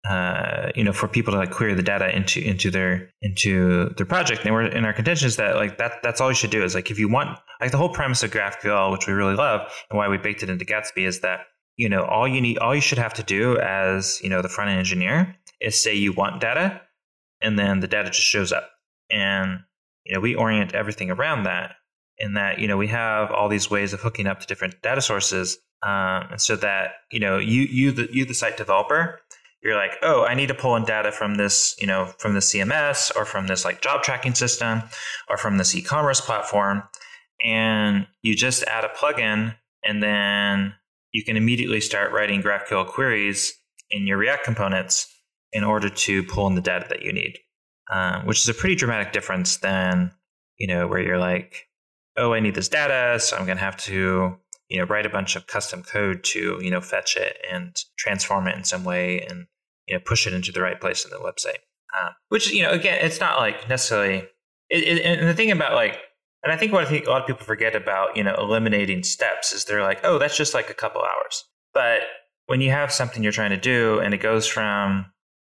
Uh, you know, for people to like query the data into into their into their project, and we're in our contention is that like that that's all you should do is like if you want like the whole premise of GraphQL, which we really love, and why we baked it into Gatsby is that you know all you need all you should have to do as you know the front end engineer is say you want data, and then the data just shows up, and you know we orient everything around that in that you know we have all these ways of hooking up to different data sources um, and so that you know you you the you the site developer you're like oh i need to pull in data from this you know from the cms or from this like job tracking system or from this e-commerce platform and you just add a plugin and then you can immediately start writing graphql queries in your react components in order to pull in the data that you need um, which is a pretty dramatic difference than you know where you're like oh i need this data so i'm going to have to you know write a bunch of custom code to you know fetch it and transform it in some way and you know push it into the right place in the website. Uh, which you know again it's not like necessarily it, it, and the thing about like and i think what i think a lot of people forget about you know eliminating steps is they're like oh that's just like a couple hours. But when you have something you're trying to do and it goes from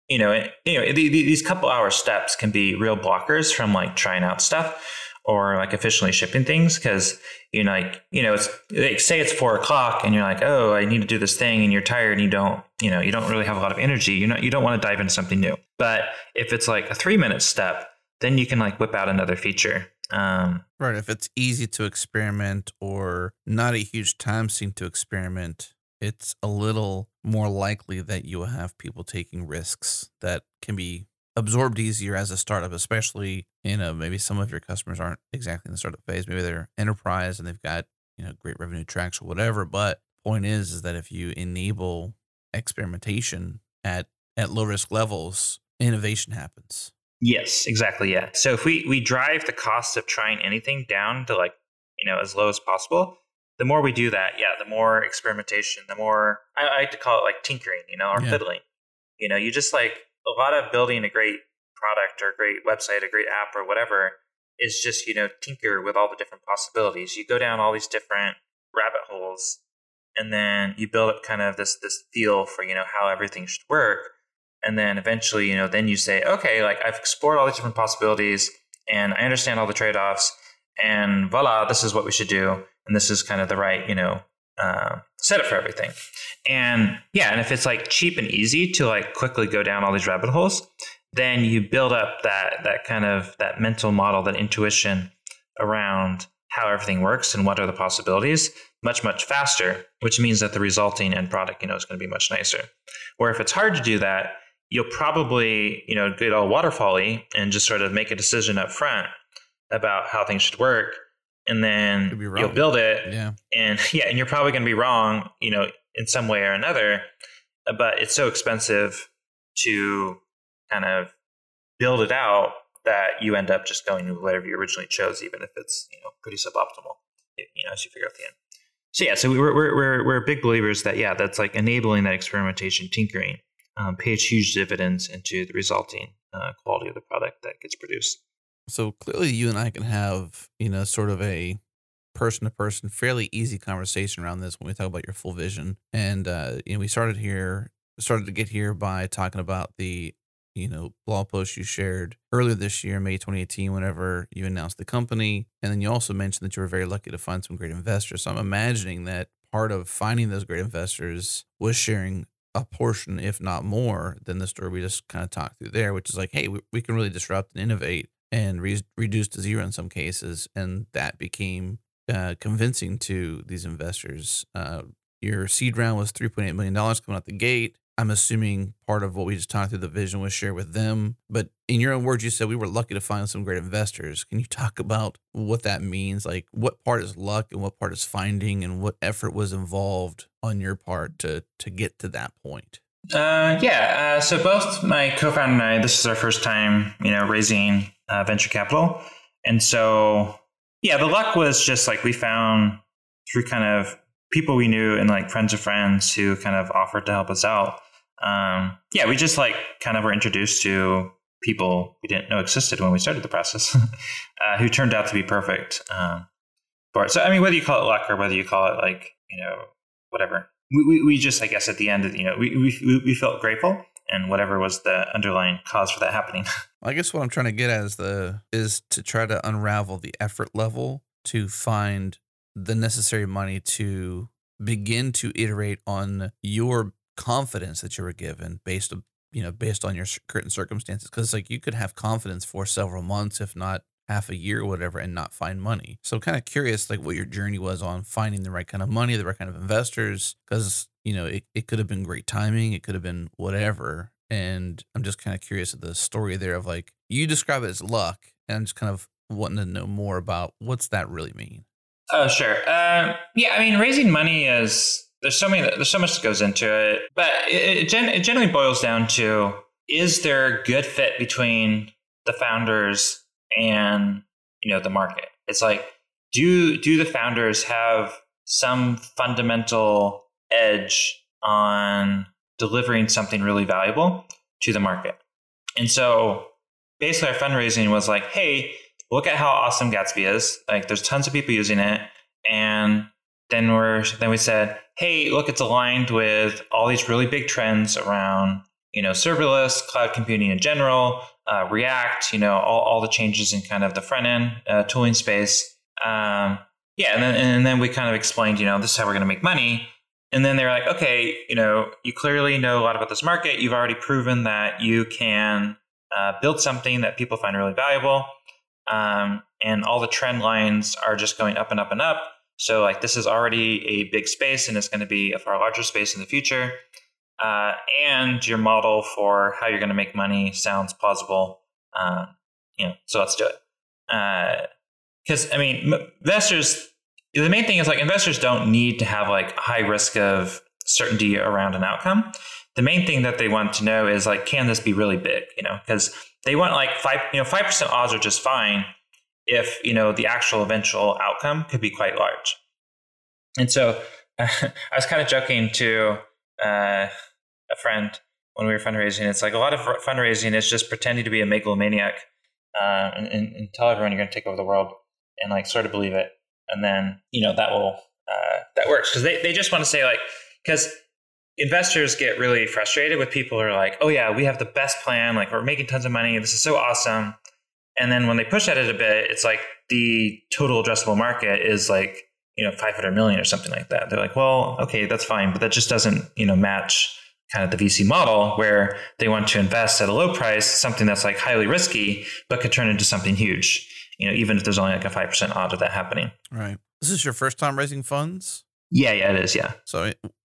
you know you know these couple hour steps can be real blockers from like trying out stuff or like efficiently shipping things because you know like you know it's like say it's four o'clock and you're like oh i need to do this thing and you're tired and you don't you know you don't really have a lot of energy you know you don't want to dive into something new. But if it's like a three minute step then you can like whip out another feature um, right if it's easy to experiment or not a huge time sink to experiment it's a little more likely that you will have people taking risks that can be absorbed easier as a startup, especially you know maybe some of your customers aren't exactly in the startup phase. Maybe they're enterprise and they've got you know great revenue tracks or whatever. But point is, is that if you enable experimentation at at low risk levels, innovation happens. Yes, exactly. Yeah. So if we we drive the cost of trying anything down to like you know as low as possible, the more we do that, yeah, the more experimentation, the more I, I like to call it like tinkering, you know, or yeah. fiddling. You know, you just like a lot of building a great product or a great website, a great app or whatever is just, you know, tinker with all the different possibilities. You go down all these different rabbit holes and then you build up kind of this this feel for, you know, how everything should work. And then eventually, you know, then you say, okay, like I've explored all these different possibilities and I understand all the trade-offs and voila, this is what we should do. And this is kind of the right, you know, uh, setup for everything. And yeah, and if it's like cheap and easy to like quickly go down all these rabbit holes, then you build up that that kind of that mental model, that intuition around how everything works and what are the possibilities much much faster, which means that the resulting end product, you know, is going to be much nicer. Where if it's hard to do that, you'll probably you know get all waterfally and just sort of make a decision up front about how things should work and then you'll build it. Yeah. And [laughs] yeah, and you're probably going to be wrong, you know, in some way or another. But it's so expensive to kind of build it out that you end up just going with whatever you originally chose, even if it's you know pretty suboptimal. You know, as you figure out the end. So yeah, so we're we're we're, we're big believers that yeah, that's like enabling that experimentation, tinkering, um, pays huge dividends into the resulting uh, quality of the product that gets produced. So clearly, you and I can have, you know, sort of a person to person, fairly easy conversation around this when we talk about your full vision. And, uh, you know, we started here, started to get here by talking about the, you know, blog post you shared earlier this year, May 2018, whenever you announced the company. And then you also mentioned that you were very lucky to find some great investors. So I'm imagining that part of finding those great investors was sharing a portion, if not more, than the story we just kind of talked through there, which is like, hey, we, we can really disrupt and innovate and re- reduced to zero in some cases, and that became uh, convincing to these investors. Uh, your seed round was three point eight million dollars coming out the gate. I'm assuming part of what we just talked through the vision was shared with them. But in your own words, you said we were lucky to find some great investors. Can you talk about what that means? Like what part is luck and what part is finding and what effort was involved on your part to to get to that point? Uh, yeah. Uh, so both my co-founder and I, this is our first time, you know, raising uh, venture capital, and so yeah, the luck was just like we found through kind of people we knew and like friends of friends who kind of offered to help us out. Um, yeah, we just like kind of were introduced to people we didn't know existed when we started the process, [laughs] uh, who turned out to be perfect um, for it. So I mean, whether you call it luck or whether you call it like you know whatever, we, we, we just, I guess, at the end, of, you know, we, we, we felt grateful and whatever was the underlying cause for that happening. [laughs] I guess what I'm trying to get at is the is to try to unravel the effort level to find the necessary money to begin to iterate on your confidence that you were given based you know based on your current circumstances because like you could have confidence for several months if not half a year or whatever and not find money. So kind of curious like what your journey was on finding the right kind of money, the right kind of investors because you know it, it could have been great timing, it could have been whatever. And I'm just kind of curious of the story there of like you describe it as luck and I'm just kind of wanting to know more about what's that really mean. Oh sure. Um, yeah, I mean raising money is there's so many there's so much that goes into it, but it, it, gen- it generally boils down to is there a good fit between the founders and you know the market. It's like do do the founders have some fundamental edge on delivering something really valuable to the market? And so basically our fundraising was like, hey, look at how awesome Gatsby is. Like there's tons of people using it. And then we're then we said, hey, look, it's aligned with all these really big trends around you know, serverless, cloud computing in general, uh, React, you know, all, all the changes in kind of the front end uh, tooling space. Um, yeah, and then and then we kind of explained, you know, this is how we're going to make money. And then they're like, okay, you know, you clearly know a lot about this market. You've already proven that you can uh, build something that people find really valuable. Um, and all the trend lines are just going up and up and up. So, like, this is already a big space and it's going to be a far larger space in the future. Uh, and your model for how you're going to make money sounds plausible. Uh, you know, so let's do it. Because, uh, I mean, investors the main thing is like investors don't need to have like high risk of certainty around an outcome. The main thing that they want to know is like, can this be really big? You know, because they want like five, you know, five percent odds are just fine if you know the actual eventual outcome could be quite large. And so uh, [laughs] I was kind of joking to uh, a friend when we were fundraising. It's like a lot of fundraising is just pretending to be a megalomaniac uh, and, and, tell everyone you're going to take over the world and like sort of believe it and then you know that will uh, that works. Because they, they just want to say like because investors get really frustrated with people who are like oh yeah we have the best plan like we're making tons of money this is so awesome. And then when they push at it a bit it's like the total addressable market is like you know 500 million or something like that. They're like well okay that's fine but that just doesn't you know match kind of the VC model where they want to invest at a low price something that's like highly risky but could turn into something huge you know, even if there's only like a 5% odd of that happening. Right. This is your first time raising funds? Yeah, yeah, it is. Yeah. So,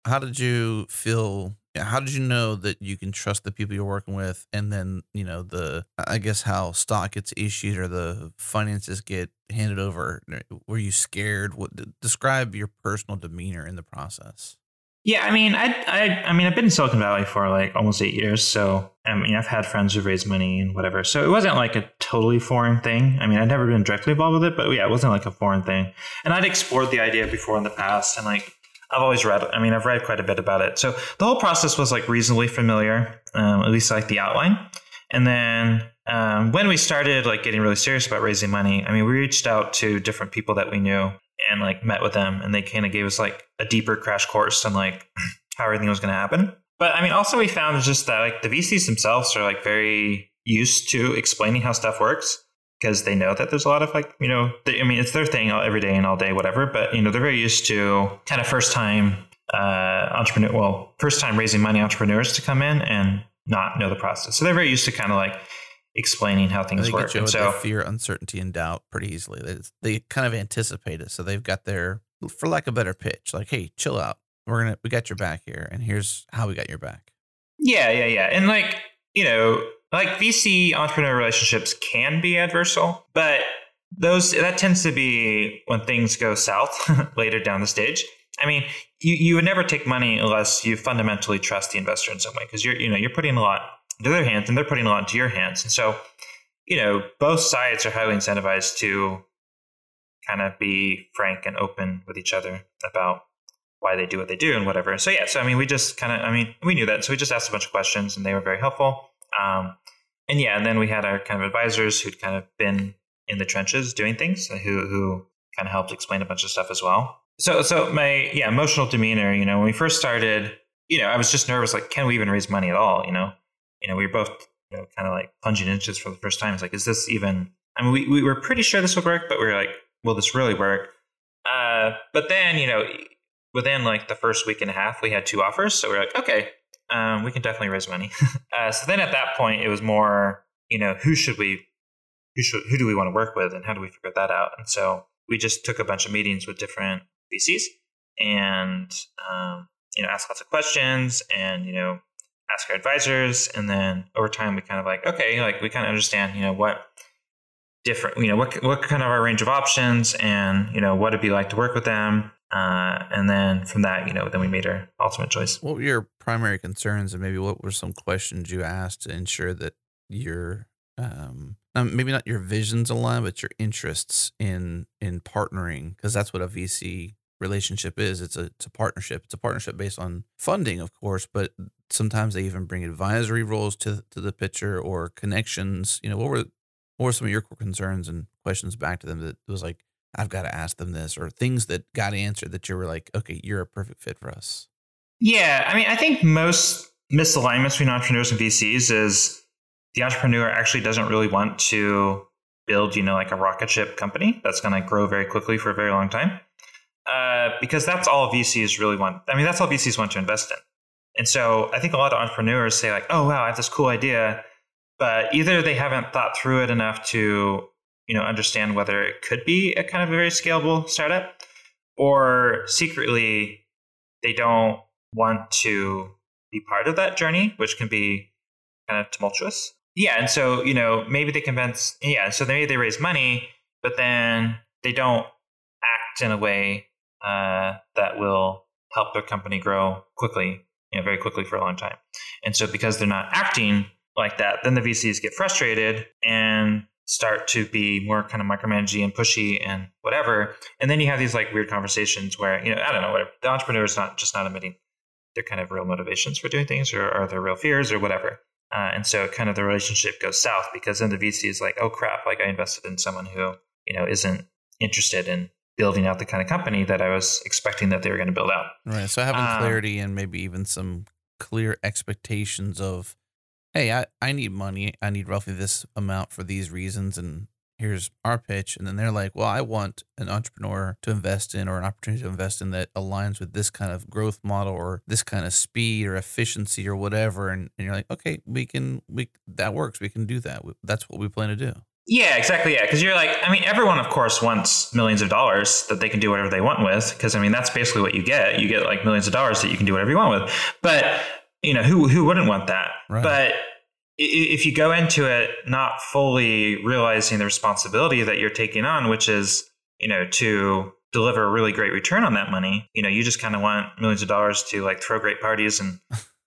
how did you feel? How did you know that you can trust the people you're working with? And then, you know, the, I guess, how stock gets issued or the finances get handed over. Were you scared? What, describe your personal demeanor in the process. Yeah, I mean, I, I, I mean, I've been in Silicon Valley for like almost eight years, so I mean, I've had friends who've raised money and whatever. So it wasn't like a totally foreign thing. I mean, I'd never been directly involved with it, but yeah, it wasn't like a foreign thing. And I'd explored the idea before in the past, and like I've always read. I mean, I've read quite a bit about it. So the whole process was like reasonably familiar, um, at least like the outline. And then um, when we started like getting really serious about raising money, I mean, we reached out to different people that we knew and like met with them and they kind of gave us like a deeper crash course on like [clears throat] how everything was going to happen. But I mean, also we found just that like the VCs themselves are like very used to explaining how stuff works because they know that there's a lot of like you know they, I mean it's their thing every day and all day whatever. But you know they're very used to kind of first time uh, entrepreneur, well first time raising money entrepreneurs to come in and not know the process. So they're very used to kind of like explaining how things they work. Get you so fear, uncertainty, and doubt pretty easily. They, they kind of anticipate it, so they've got their, for lack of a better pitch, like, "Hey, chill out. We're gonna we got your back here, and here's how we got your back." Yeah, yeah, yeah, and like you know, like VC entrepreneur relationships can be adversarial, but those that tends to be when things go south [laughs] later down the stage. I mean, you, you would never take money unless you fundamentally trust the investor in some way because you're you know you're putting a lot into their hands and they're putting a lot into your hands. And so, you know, both sides are highly incentivized to kind of be frank and open with each other about why they do what they do and whatever. So yeah, so I mean, we just kind of, I mean, we knew that, so we just asked a bunch of questions and they were very helpful. Um, and yeah, and then we had our kind of advisors who'd kind of been in the trenches doing things, who who kind of helped explain a bunch of stuff as well. So so my yeah emotional demeanor, you know, when we first started, you know, I was just nervous, like, can we even raise money at all? You know, you know, we were both you know, kind of like plunging into this for the first time. It's like, is this even? I mean, we, we were pretty sure this would work, but we were like, will this really work? Uh, but then, you know, within like the first week and a half, we had two offers. So we are like, okay, um, we can definitely raise money. [laughs] uh, so then at that point, it was more, you know, who should we, who should, who do we want to work with, and how do we figure that out? And so we just took a bunch of meetings with different VCs, and um, you know, asked lots of questions, and you know, ask our advisors, and then over time we kind of like okay, like we kind of understand you know what different you know what what kind of our range of options, and you know what it'd be like to work with them, uh, and then from that you know then we made our ultimate choice. What were your primary concerns, and maybe what were some questions you asked to ensure that your um, maybe not your visions align, but your interests in in partnering, because that's what a VC relationship is. It's a it's a partnership. It's a partnership based on funding, of course, but sometimes they even bring advisory roles to to the pitcher or connections. You know, what were what were some of your concerns and questions back to them that was like, I've got to ask them this, or things that got answered that you were like, okay, you're a perfect fit for us. Yeah, I mean, I think most misalignments between entrepreneurs and VCs is the entrepreneur actually doesn't really want to build, you know, like a rocket ship company that's going to grow very quickly for a very long time. Uh, because that's all VCs really want. I mean, that's all VCs want to invest in. And so I think a lot of entrepreneurs say like, "Oh wow, I have this cool idea," but either they haven't thought through it enough to, you know, understand whether it could be a kind of a very scalable startup, or secretly they don't want to be part of that journey, which can be kind of tumultuous. Yeah, and so you know maybe they convince yeah, so maybe they raise money, but then they don't act in a way uh, that will help their company grow quickly, you know, very quickly for a long time. And so because they're not acting like that, then the VCs get frustrated and start to be more kind of micromanaging and pushy and whatever. And then you have these like weird conversations where, you know, I don't know, whatever. The entrepreneur is not just not admitting their kind of real motivations for doing things or, or their real fears or whatever. Uh, and so kind of the relationship goes south because then the VC is like, oh crap, like I invested in someone who, you know, isn't interested in building out the kind of company that I was expecting that they were going to build out. Right. So having um, clarity and maybe even some clear expectations of, hey, I, I need money. I need roughly this amount for these reasons. And here's our pitch. And then they're like, well, I want an entrepreneur to invest in or an opportunity to invest in that aligns with this kind of growth model or this kind of speed or efficiency or whatever. And, and you're like, okay, we can, we, that works. We can do that. That's what we plan to do. Yeah, exactly. Yeah, because you're like, I mean, everyone, of course, wants millions of dollars that they can do whatever they want with. Because I mean, that's basically what you get. You get like millions of dollars that you can do whatever you want with. But you know, who who wouldn't want that? Right. But if you go into it not fully realizing the responsibility that you're taking on, which is you know to deliver a really great return on that money, you know, you just kind of want millions of dollars to like throw great parties and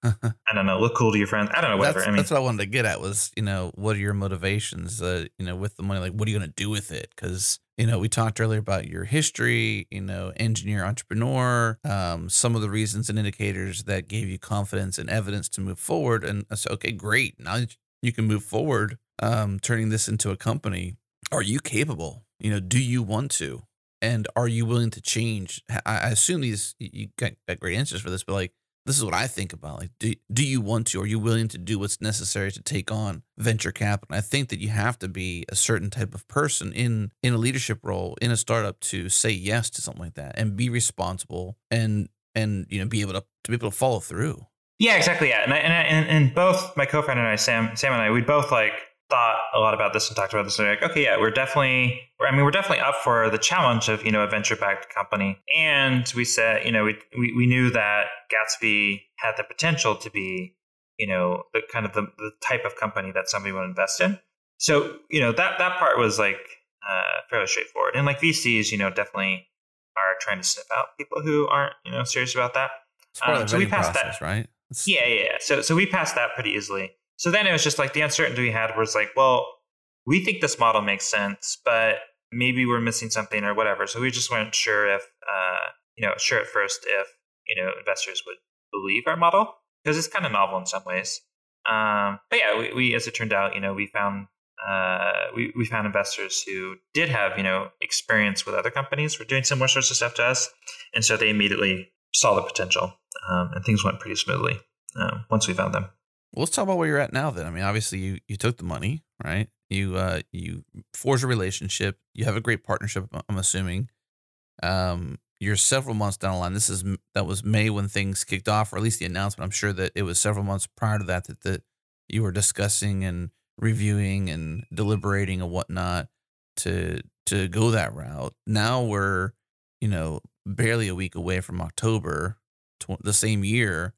I don't know, look cool to your friends. I don't know, whatever. That's, I mean, that's what I wanted to get at was, you know, what are your motivations, uh, you know, with the money? Like, what are you going to do with it? Because, you know, we talked earlier about your history, you know, engineer, entrepreneur, um, some of the reasons and indicators that gave you confidence and evidence to move forward. And I said, okay, great. Now you can move forward, um, turning this into a company. Are you capable? You know, do you want to? And are you willing to change? I assume these, you got great answers for this, but like, this is what I think about. Like, do, do you want to? Are you willing to do what's necessary to take on venture capital? I think that you have to be a certain type of person in in a leadership role in a startup to say yes to something like that and be responsible and and you know be able to to be able to follow through. Yeah, exactly. Yeah, and I, and, I, and both my co-founder and I, Sam, Sam and I, we both like thought a lot about this and talked about this. And like, okay, yeah, we're definitely, I mean, we're definitely up for the challenge of, you know, a venture backed company. And we said, you know, we, we, we knew that Gatsby had the potential to be, you know, the kind of the, the type of company that somebody would invest in. So, you know, that, that part was like uh, fairly straightforward. And like VCs, you know, definitely are trying to sniff out people who aren't, you know, serious about that. Um, so we passed process, that. right? Yeah, yeah, yeah. So, so we passed that pretty easily. So then it was just like the uncertainty we had was like, well, we think this model makes sense, but maybe we're missing something or whatever. So we just weren't sure if, uh, you know, sure at first if, you know, investors would believe our model because it's kind of novel in some ways. Um, but yeah, we, we, as it turned out, you know, we found, uh, we, we found investors who did have, you know, experience with other companies were doing similar sorts of stuff to us. And so they immediately saw the potential um, and things went pretty smoothly um, once we found them. Let's talk about where you're at now. Then, I mean, obviously, you you took the money, right? You uh you forge a relationship. You have a great partnership. I'm assuming. Um, you're several months down the line. This is that was May when things kicked off, or at least the announcement. I'm sure that it was several months prior to that that that you were discussing and reviewing and deliberating and whatnot to to go that route. Now we're you know barely a week away from October, tw- the same year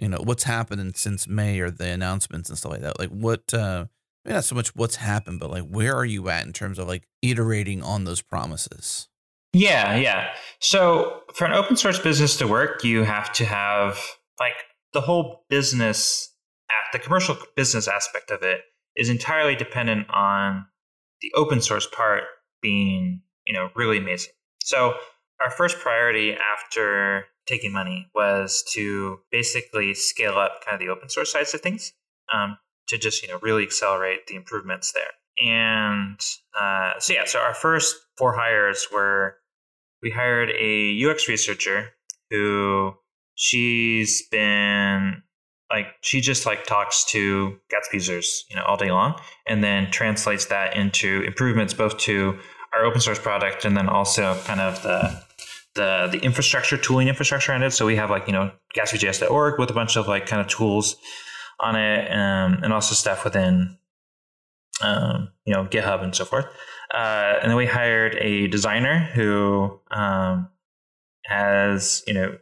you know what's happened since May or the announcements and stuff like that. Like what uh maybe not so much what's happened, but like where are you at in terms of like iterating on those promises? Yeah, yeah. So for an open source business to work, you have to have like the whole business the commercial business aspect of it is entirely dependent on the open source part being, you know, really amazing. So our first priority after taking money was to basically scale up kind of the open source sides of things um, to just you know really accelerate the improvements there. And uh, so yeah, so our first four hires were we hired a UX researcher who she's been like she just like talks to Gatsby users, you know, all day long, and then translates that into improvements both to our open source product and then also kind of the the the infrastructure tooling infrastructure on it. So we have like you know gatsbyjs.org with a bunch of like kind of tools on it, um, and also stuff within um, you know GitHub and so forth. Uh, and then we hired a designer who um, has you know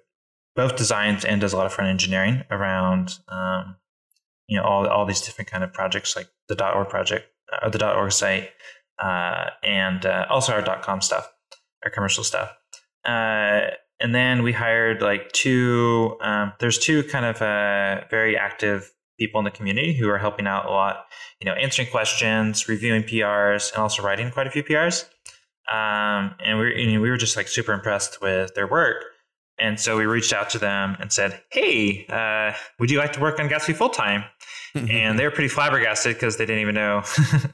both designs and does a lot of front engineering around um, you know all all these different kind of projects like the .org project or uh, the .org site uh, and uh, also our .com stuff, our commercial stuff. Uh, and then we hired like two. Um, there's two kind of uh, very active people in the community who are helping out a lot. You know, answering questions, reviewing PRs, and also writing quite a few PRs. Um, and we you know, we were just like super impressed with their work. And so we reached out to them and said, "Hey, uh, would you like to work on Gatsby full time?" and they were pretty flabbergasted because they didn't even know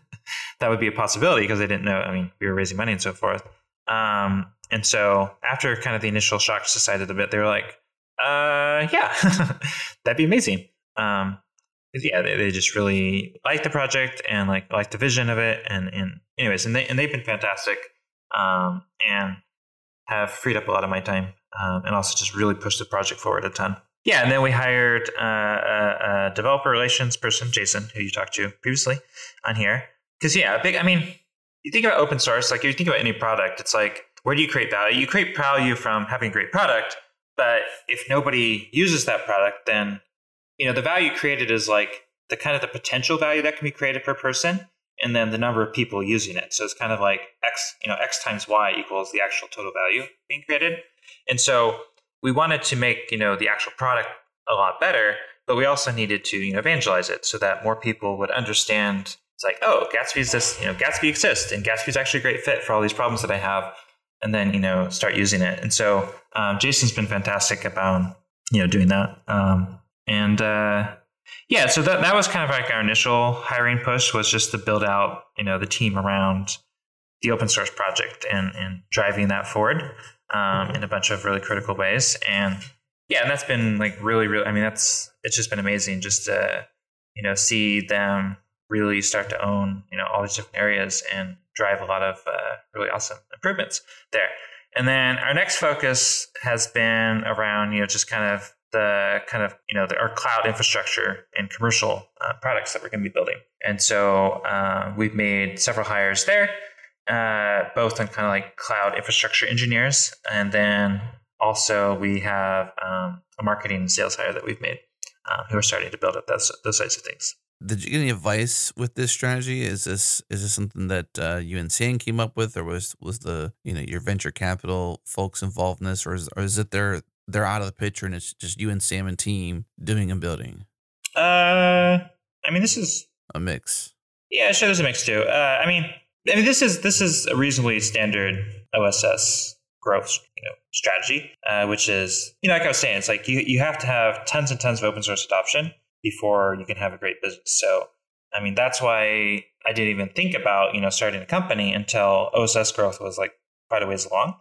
[laughs] that would be a possibility because they didn't know. I mean, we were raising money and so forth. Um, and so after kind of the initial shock subsided a bit, they were like, uh, yeah, [laughs] that'd be amazing. Um, yeah, they, they just really liked the project and like like the vision of it. And, and anyways, and they, and they've been fantastic. Um, and have freed up a lot of my time. Um, and also just really pushed the project forward a ton. Yeah, and then we hired uh, a, a, developer relations person, Jason, who you talked to previously on here. Because yeah, big. I mean, you think about open source, like you think about any product, it's like where do you create value? You create value from having a great product, but if nobody uses that product, then you know the value created is like the kind of the potential value that can be created per person, and then the number of people using it. So it's kind of like x, you know, x times y equals the actual total value being created. And so we wanted to make you know the actual product a lot better, but we also needed to you know evangelize it so that more people would understand. It's like, oh, Gatsby's this, you know, Gatsby exists, and Gatsby's actually a great fit for all these problems that I have and then you know start using it. And so um, Jason's been fantastic about you know doing that. Um, and uh, yeah, so that that was kind of like our initial hiring push was just to build out you know the team around the open source project and and driving that forward um, in a bunch of really critical ways. And yeah, and that's been like really really. I mean, that's it's just been amazing just to you know see them really start to own you know all these different areas and drive a lot of uh, really awesome improvements there. And then our next focus has been around, you know, just kind of the kind of, you know, the, our cloud infrastructure and commercial uh, products that we're going to be building. And so uh, we've made several hires there, uh, both on kind of like cloud infrastructure engineers. And then also we have um, a marketing and sales hire that we've made uh, who are starting to build up those, those types of things did you get any advice with this strategy? Is this is this something that uh, you and Sam came up with, or was was the you know your venture capital folks involved in this, or is or is it they're they're out of the picture and it's just you and Sam and team doing and building? Uh, I mean, this is a mix. Yeah, sure. There's a mix too. Uh, I mean, I mean, this is this is a reasonably standard OSS growth you know strategy, uh, which is you know like I was saying, it's like you you have to have tons and tons of open source adoption before you can have a great business. So, I mean, that's why I didn't even think about, you know, starting a company until OSS growth was like quite a ways along.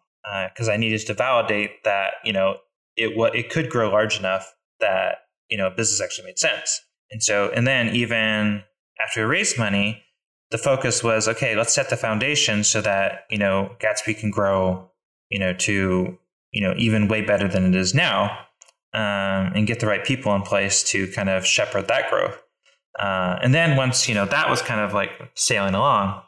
Because uh, I needed to validate that, you know, it what it could grow large enough that, you know, business actually made sense. And so, and then even after we raised money, the focus was okay, let's set the foundation so that, you know, Gatsby can grow, you know, to, you know, even way better than it is now um, and get the right people in place to kind of shepherd that growth. Uh, and then once you know that was kind of like sailing along,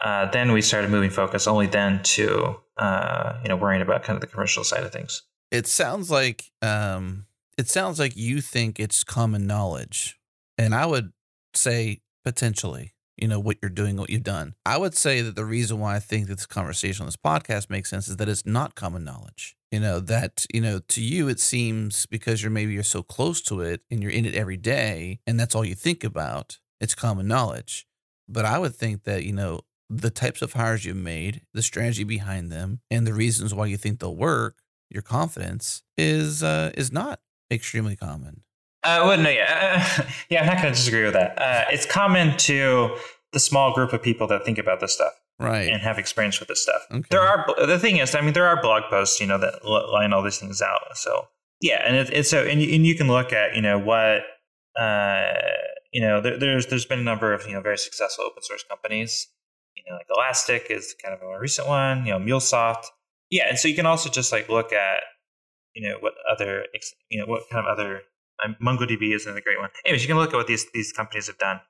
uh, then we started moving focus only then to uh, you know worrying about kind of the commercial side of things. It sounds like um, it sounds like you think it's common knowledge, and I would say potentially you know what you're doing what you've done. I would say that the reason why i think that this conversation on this podcast makes sense is that it's not common knowledge. You know that you know to you it seems because you're maybe you're so close to it and you're in it every day and that's all you think about it's common knowledge. But i would think that you know the types of hires you've made the strategy behind them and the reasons why you think they'll work your confidence is uh is not extremely common uh, well, no, yeah, uh, [laughs] yeah, I'm not going to disagree with that. Uh, it's common to the small group of people that think about this stuff right and have experience with this stuff okay. there are the thing is i mean there are blog posts you know that line all these things out so yeah and it, it's so and you, and you can look at you know what uh, you know, there, there's there's been a number of you know very successful open source companies. You know, like Elastic is kind of a more recent one. You know, MuleSoft. Yeah, and so you can also just like look at you know what other you know what kind of other MongoDB is another great one. Anyways, you can look at what these these companies have done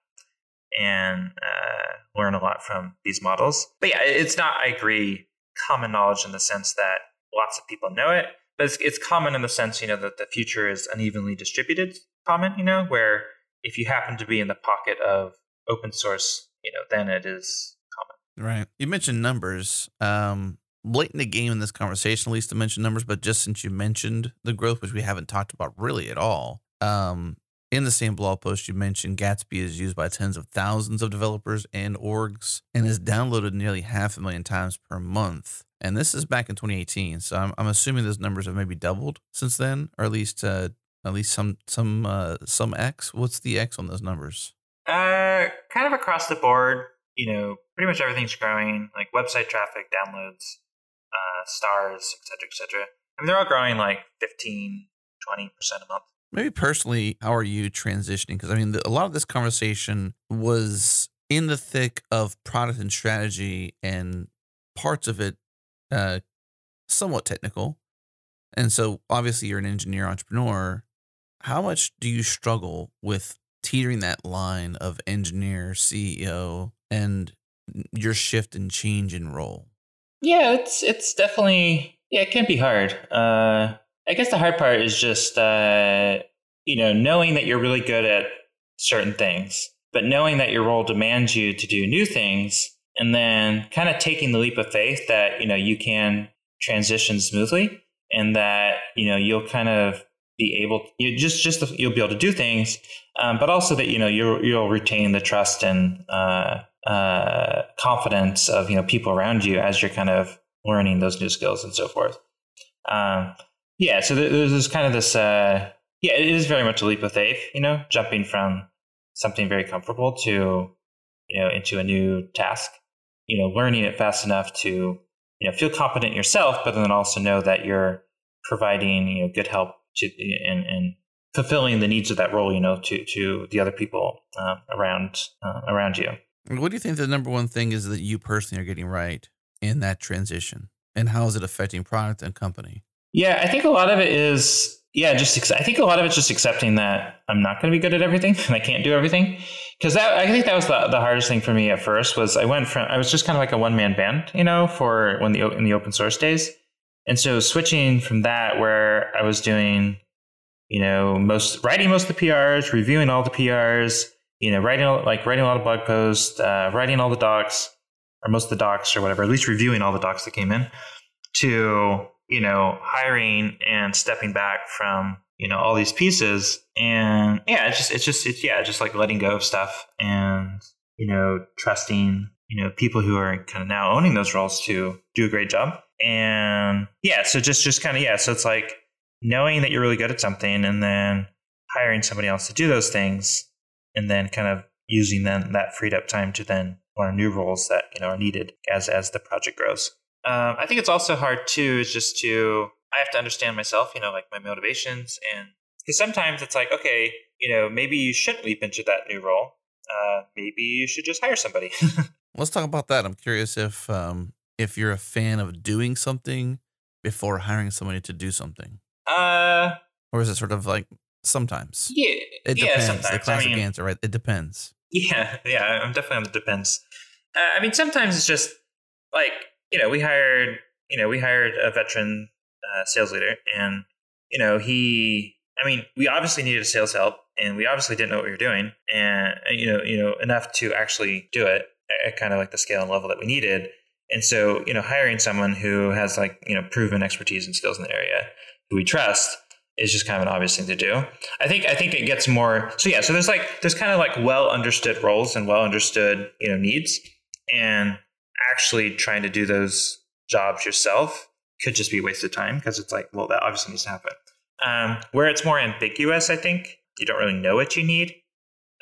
and uh, learn a lot from these models. But yeah, it's not. I agree. Common knowledge in the sense that lots of people know it, but it's, it's common in the sense you know that the future is unevenly distributed. Common, you know, where if you happen to be in the pocket of open source, you know, then it is common. Right. You mentioned numbers. Um, late in the game in this conversation, at least to mention numbers, but just since you mentioned the growth, which we haven't talked about really at all, um, in the same blog post, you mentioned Gatsby is used by tens of thousands of developers and orgs and is downloaded nearly half a million times per month. And this is back in 2018, so I'm, I'm assuming those numbers have maybe doubled since then, or at least uh, at least some some uh, some X. What's the X on those numbers? Uh, kind of across the board. You know, pretty much everything's growing, like website traffic, downloads, uh, stars, etc., etc. I mean, they're all growing like 15, 20 percent a month. Maybe personally, how are you transitioning? Because I mean, the, a lot of this conversation was in the thick of product and strategy, and parts of it uh, somewhat technical. And so, obviously, you're an engineer entrepreneur. How much do you struggle with teetering that line of engineer, CEO, and your shift and change in role? Yeah, it's it's definitely yeah, it can be hard. Uh, I guess the hard part is just uh, you know knowing that you're really good at certain things, but knowing that your role demands you to do new things, and then kind of taking the leap of faith that you know you can transition smoothly, and that you know you'll kind of be able you just just you'll be able to do things, um, but also that you know you'll you'll retain the trust and uh, uh, confidence of you know people around you as you're kind of learning those new skills and so forth. Um, yeah, so there's this kind of this. Uh, yeah, it is very much a leap of faith, you know, jumping from something very comfortable to you know into a new task. You know, learning it fast enough to you know feel confident yourself, but then also know that you're providing you know good help to and, and fulfilling the needs of that role. You know, to to the other people uh, around uh, around you. What do you think the number one thing is that you personally are getting right in that transition? And how is it affecting product and company? Yeah, I think a lot of it is, yeah, just, I think a lot of it's just accepting that I'm not going to be good at everything [laughs] and I can't do everything. Cause that, I think that was the, the hardest thing for me at first was I went from, I was just kind of like a one man band, you know, for when the, in the open source days. And so switching from that where I was doing, you know, most writing most of the PRs, reviewing all the PRs, you know, writing like writing a lot of blog posts, uh, writing all the docs, or most of the docs or whatever, at least reviewing all the docs that came in, to you know hiring and stepping back from you know all these pieces, and yeah, it's just it's just it's yeah, just like letting go of stuff and you know trusting you know people who are kind of now owning those roles to do a great job, and yeah, so just just kind of yeah, so it's like knowing that you're really good at something and then hiring somebody else to do those things and then kind of using then that freed up time to then learn new roles that you know are needed as as the project grows. Um, I think it's also hard too is just to I have to understand myself, you know, like my motivations and because sometimes it's like okay, you know, maybe you shouldn't leap into that new role. Uh, maybe you should just hire somebody. [laughs] Let's talk about that. I'm curious if um, if you're a fan of doing something before hiring somebody to do something. Uh, or is it sort of like Sometimes. Yeah. It depends. Yeah, sometimes. The classic I mean, answer, right? It depends. Yeah, yeah, I'm definitely on the depends. Uh, I mean, sometimes it's just like you know we hired you know we hired a veteran uh, sales leader, and you know he. I mean, we obviously needed sales help, and we obviously didn't know what we were doing, and uh, you know, you know, enough to actually do it at kind of like the scale and level that we needed. And so, you know, hiring someone who has like you know proven expertise and skills in the area, who we trust, is just kind of an obvious thing to do. I think I think it gets more so yeah, so there's like there's kind of like well understood roles and well understood, you know, needs. And actually trying to do those jobs yourself could just be a waste of time because it's like, well, that obviously needs to happen. Um, where it's more ambiguous, I think you don't really know what you need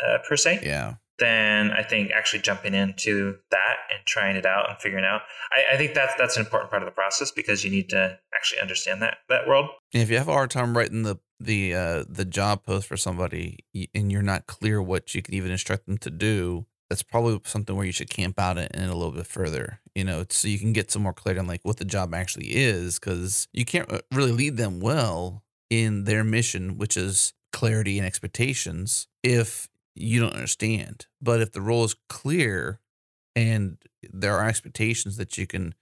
uh, per se. Yeah then I think actually jumping into that and trying it out and figuring out, I, I, think that's that's an important part of the process because you need to actually understand that that world. If you have a hard time writing the the uh the job post for somebody and you're not clear what you can even instruct them to do that's probably something where you should camp out in, in a little bit further you know so you can get some more clarity on like what the job actually is because you can't uh, really lead them well in their mission which is clarity and expectations if you don't understand but if the role is clear and there are expectations that you can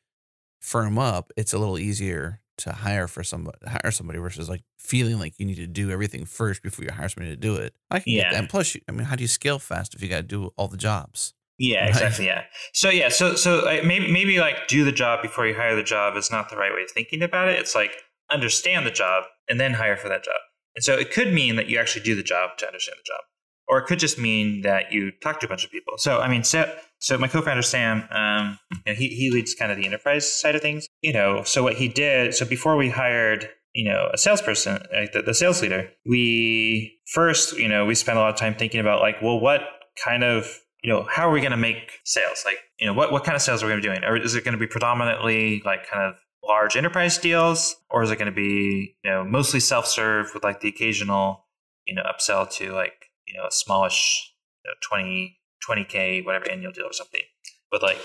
firm up it's a little easier to hire for somebody hire somebody versus like feeling like you need to do everything first before you hire somebody to do it. I can get that. And plus, I mean, how do you scale fast if you got to do all the jobs? Yeah, [laughs] Right. exactly. Yeah. So yeah, so so uh, maybe maybe like do the job before you hire the job is not the right way of thinking about it. It's like understand the job and then hire for that job. And so it could mean that you actually do the job to understand the job, or it could just mean that you talk to a bunch of people. So I mean, so so my co-founder Sam, um, you know, he he leads kind of the enterprise side of things. You know, so what he did, so before we hired you know a salesperson like the, the sales leader we first you know we spent a lot of time thinking about like well what kind of you know how are we going to make sales like you know what, what kind of sales are we going to be doing or is it going to be predominantly like kind of large enterprise deals or is it going to be you know mostly self-serve with like the occasional you know upsell to like you know a smallish you know, 20 20k whatever annual deal or something with like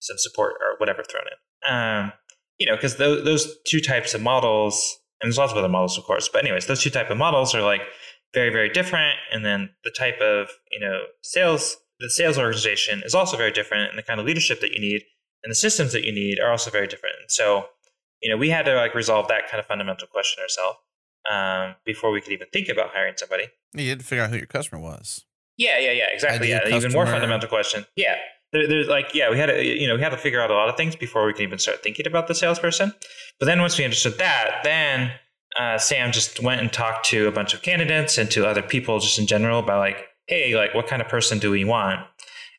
some support or whatever thrown in. Um you know because those, those two types of models and there's lots of other models of course but anyways those two type of models are like very very different and then the type of you know sales the sales organization is also very different and the kind of leadership that you need and the systems that you need are also very different. And so you know we had to like resolve that kind of fundamental question ourselves um, before we could even think about hiring somebody You had to figure out who your customer was. yeah, yeah, yeah, exactly. Ideal yeah, even more fundamental question. Yeah, there, there's like, yeah, we had to, you know, we had to figure out a lot of things before we could even start thinking about the salesperson. But then once we understood that, then uh, Sam just went and talked to a bunch of candidates and to other people just in general about like, hey, like, what kind of person do we want?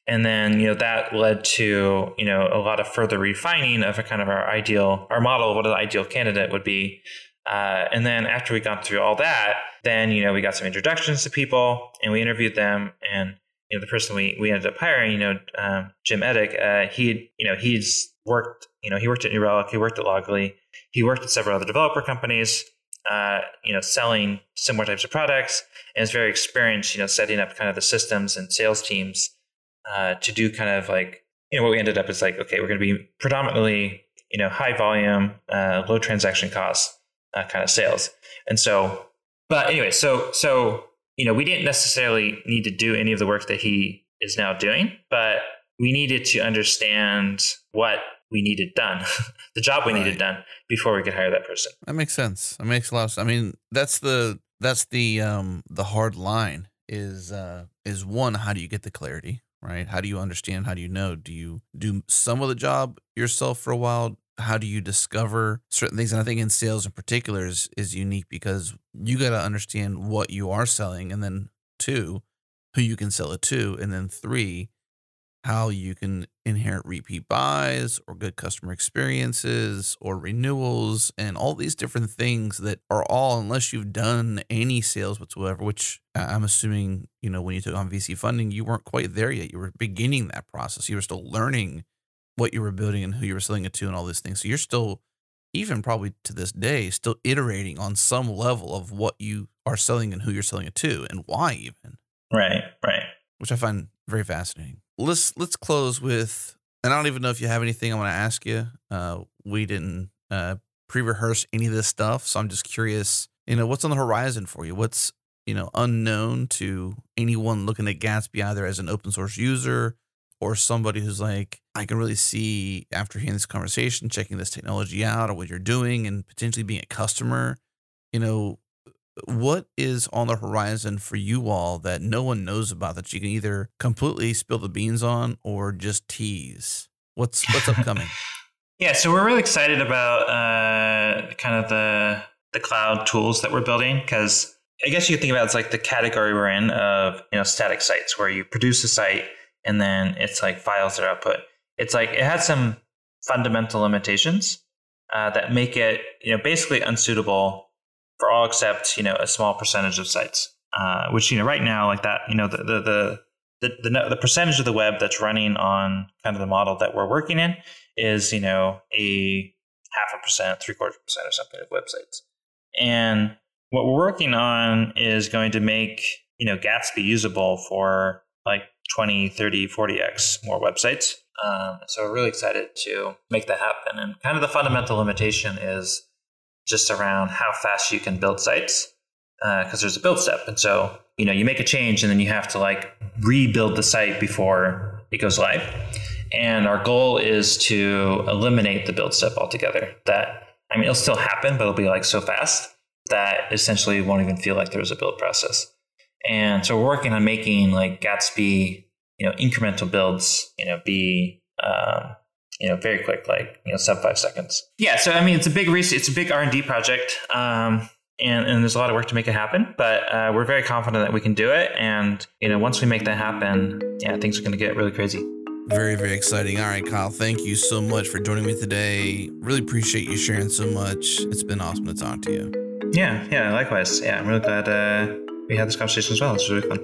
And then you know that led to you know a lot of further refining of a kind of our ideal, our model of what an ideal candidate would be. Uh, and then after we got through all that, then you know we got some introductions to people and we interviewed them. And you know the person we, we ended up hiring, you know um, Jim Edick, uh, he you know he's worked you know he worked at New Relic, he worked at Loggly, he worked at several other developer companies, uh, you know selling similar types of products, and is very experienced you know setting up kind of the systems and sales teams uh, to do kind of like you know what we ended up is like okay we're going to be predominantly you know high volume uh, low transaction costs uh, kind of sales and so but anyway so so you know we didn't necessarily need to do any of the work that he is now doing but we needed to understand what we needed done [laughs] the job we needed done before we could hire that person That makes sense. That makes a lot of sense. I mean, that's the that's the um the hard line is uh is one, how do you get the clarity, right? How do you understand? How do you know? Do you do some of the job yourself for a while? How do you discover certain things? And I think in sales in particular is is unique because you got to understand what you are selling, and then two, who you can sell it to, and then three, how you can inherit repeat buys or good customer experiences or renewals and all these different things that are all unless you've done any sales whatsoever which i'm assuming you know when you took on vc funding you weren't quite there yet you were beginning that process you were still learning what you were building and who you were selling it to and all these things so you're still even probably to this day still iterating on some level of what you are selling and who you're selling it to and why even right right which I find very fascinating. Let's let's close with, and I don't even know if you have anything I want to ask you. Uh, we didn't uh, pre-rehearse any of this stuff, so I'm just curious. You know, what's on the horizon for you? What's you know unknown to anyone looking at Gatsby either as an open source user or somebody who's like, I can really see after hearing this conversation, checking this technology out or what you're doing, and potentially being a customer. You know, what is on the horizon for you all that no one knows about that you can either completely spill the beans on or just tease? What's what's upcoming? [laughs] Yeah, so we're really excited about uh, kind of the the cloud tools that we're building because I guess you think about it as like the category we're in of you know static sites where you produce a site and then it's like files that are output. It's like it has some fundamental limitations uh, that make it you know basically unsuitable for all except you know a small percentage of sites. Uh, which you know right now like that you know the the the the, the, the percentage of the web that's running on kind of the model that we're working in is you know a half a percent, three quarters percent or something of websites. And what we're working on is going to make you know Gatsby usable for like 20, 30, 40x more websites. Um, so we're really excited to make that happen. And kind of the fundamental limitation is just around how fast you can build sites because uh, there's a build step. And so, you know, you make a change and then you have to like rebuild the site before it goes live. And our goal is to eliminate the build step altogether. That, I mean, it'll still happen, but it'll be like so fast that essentially won't even feel like there's a build process. And so we're working on making like Gatsby, you know, incremental builds, you know, be, um, you know, very quick, like, you know, sub five seconds. Yeah. So, I mean, it's a big research, it's a big R&D project. Um, and, and there's a lot of work to make it happen, but uh, we're very confident that we can do it. And, you know, once we make that happen, yeah, things are going to get really crazy. Very, very exciting. All right, Kyle, thank you so much for joining me today. Really appreciate you sharing so much. It's been awesome to talk to you. Yeah, yeah, likewise. Yeah, I'm really glad uh, we had this conversation as well. It's really fun.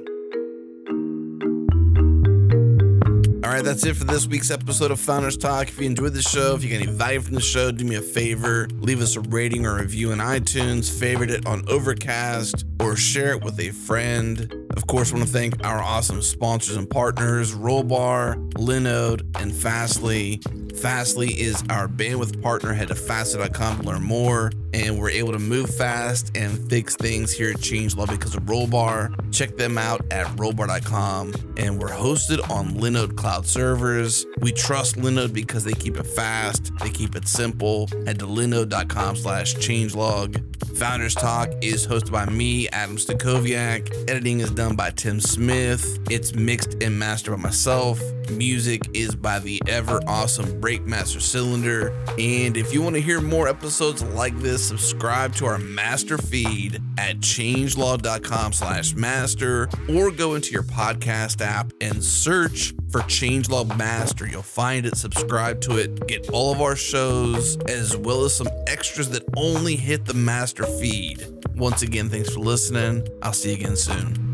All right, that's it for this week's episode of Founders Talk. If you enjoyed the show, if you get any value from the show, do me a favor, leave us a rating or review in iTunes, favorite it on Overcast, or share it with a friend. Of course, I want to thank our awesome sponsors and partners, Rollbar, Linode, and Fastly. Fastly is our bandwidth partner. Head to fastly.com to learn more. And we're able to move fast and fix things here at Change Changelog because of Rollbar. Check them out at rollbar.com. And we're hosted on Linode Cloud servers. We trust Linode because they keep it fast, they keep it simple. Head to linode.com slash changelog. Founders Talk is hosted by me, Adam Stacoviak. Editing is done by Tim Smith. It's mixed and mastered by myself. Music is by the ever awesome Breakmaster Cylinder. And if you want to hear more episodes like this, subscribe to our master feed at changelog.com slash master or go into your podcast app and search for Changelog Master. You'll find it, subscribe to it, get all of our shows, as well as some extras that only hit the master feed. Once again, thanks for listening. I'll see you again soon.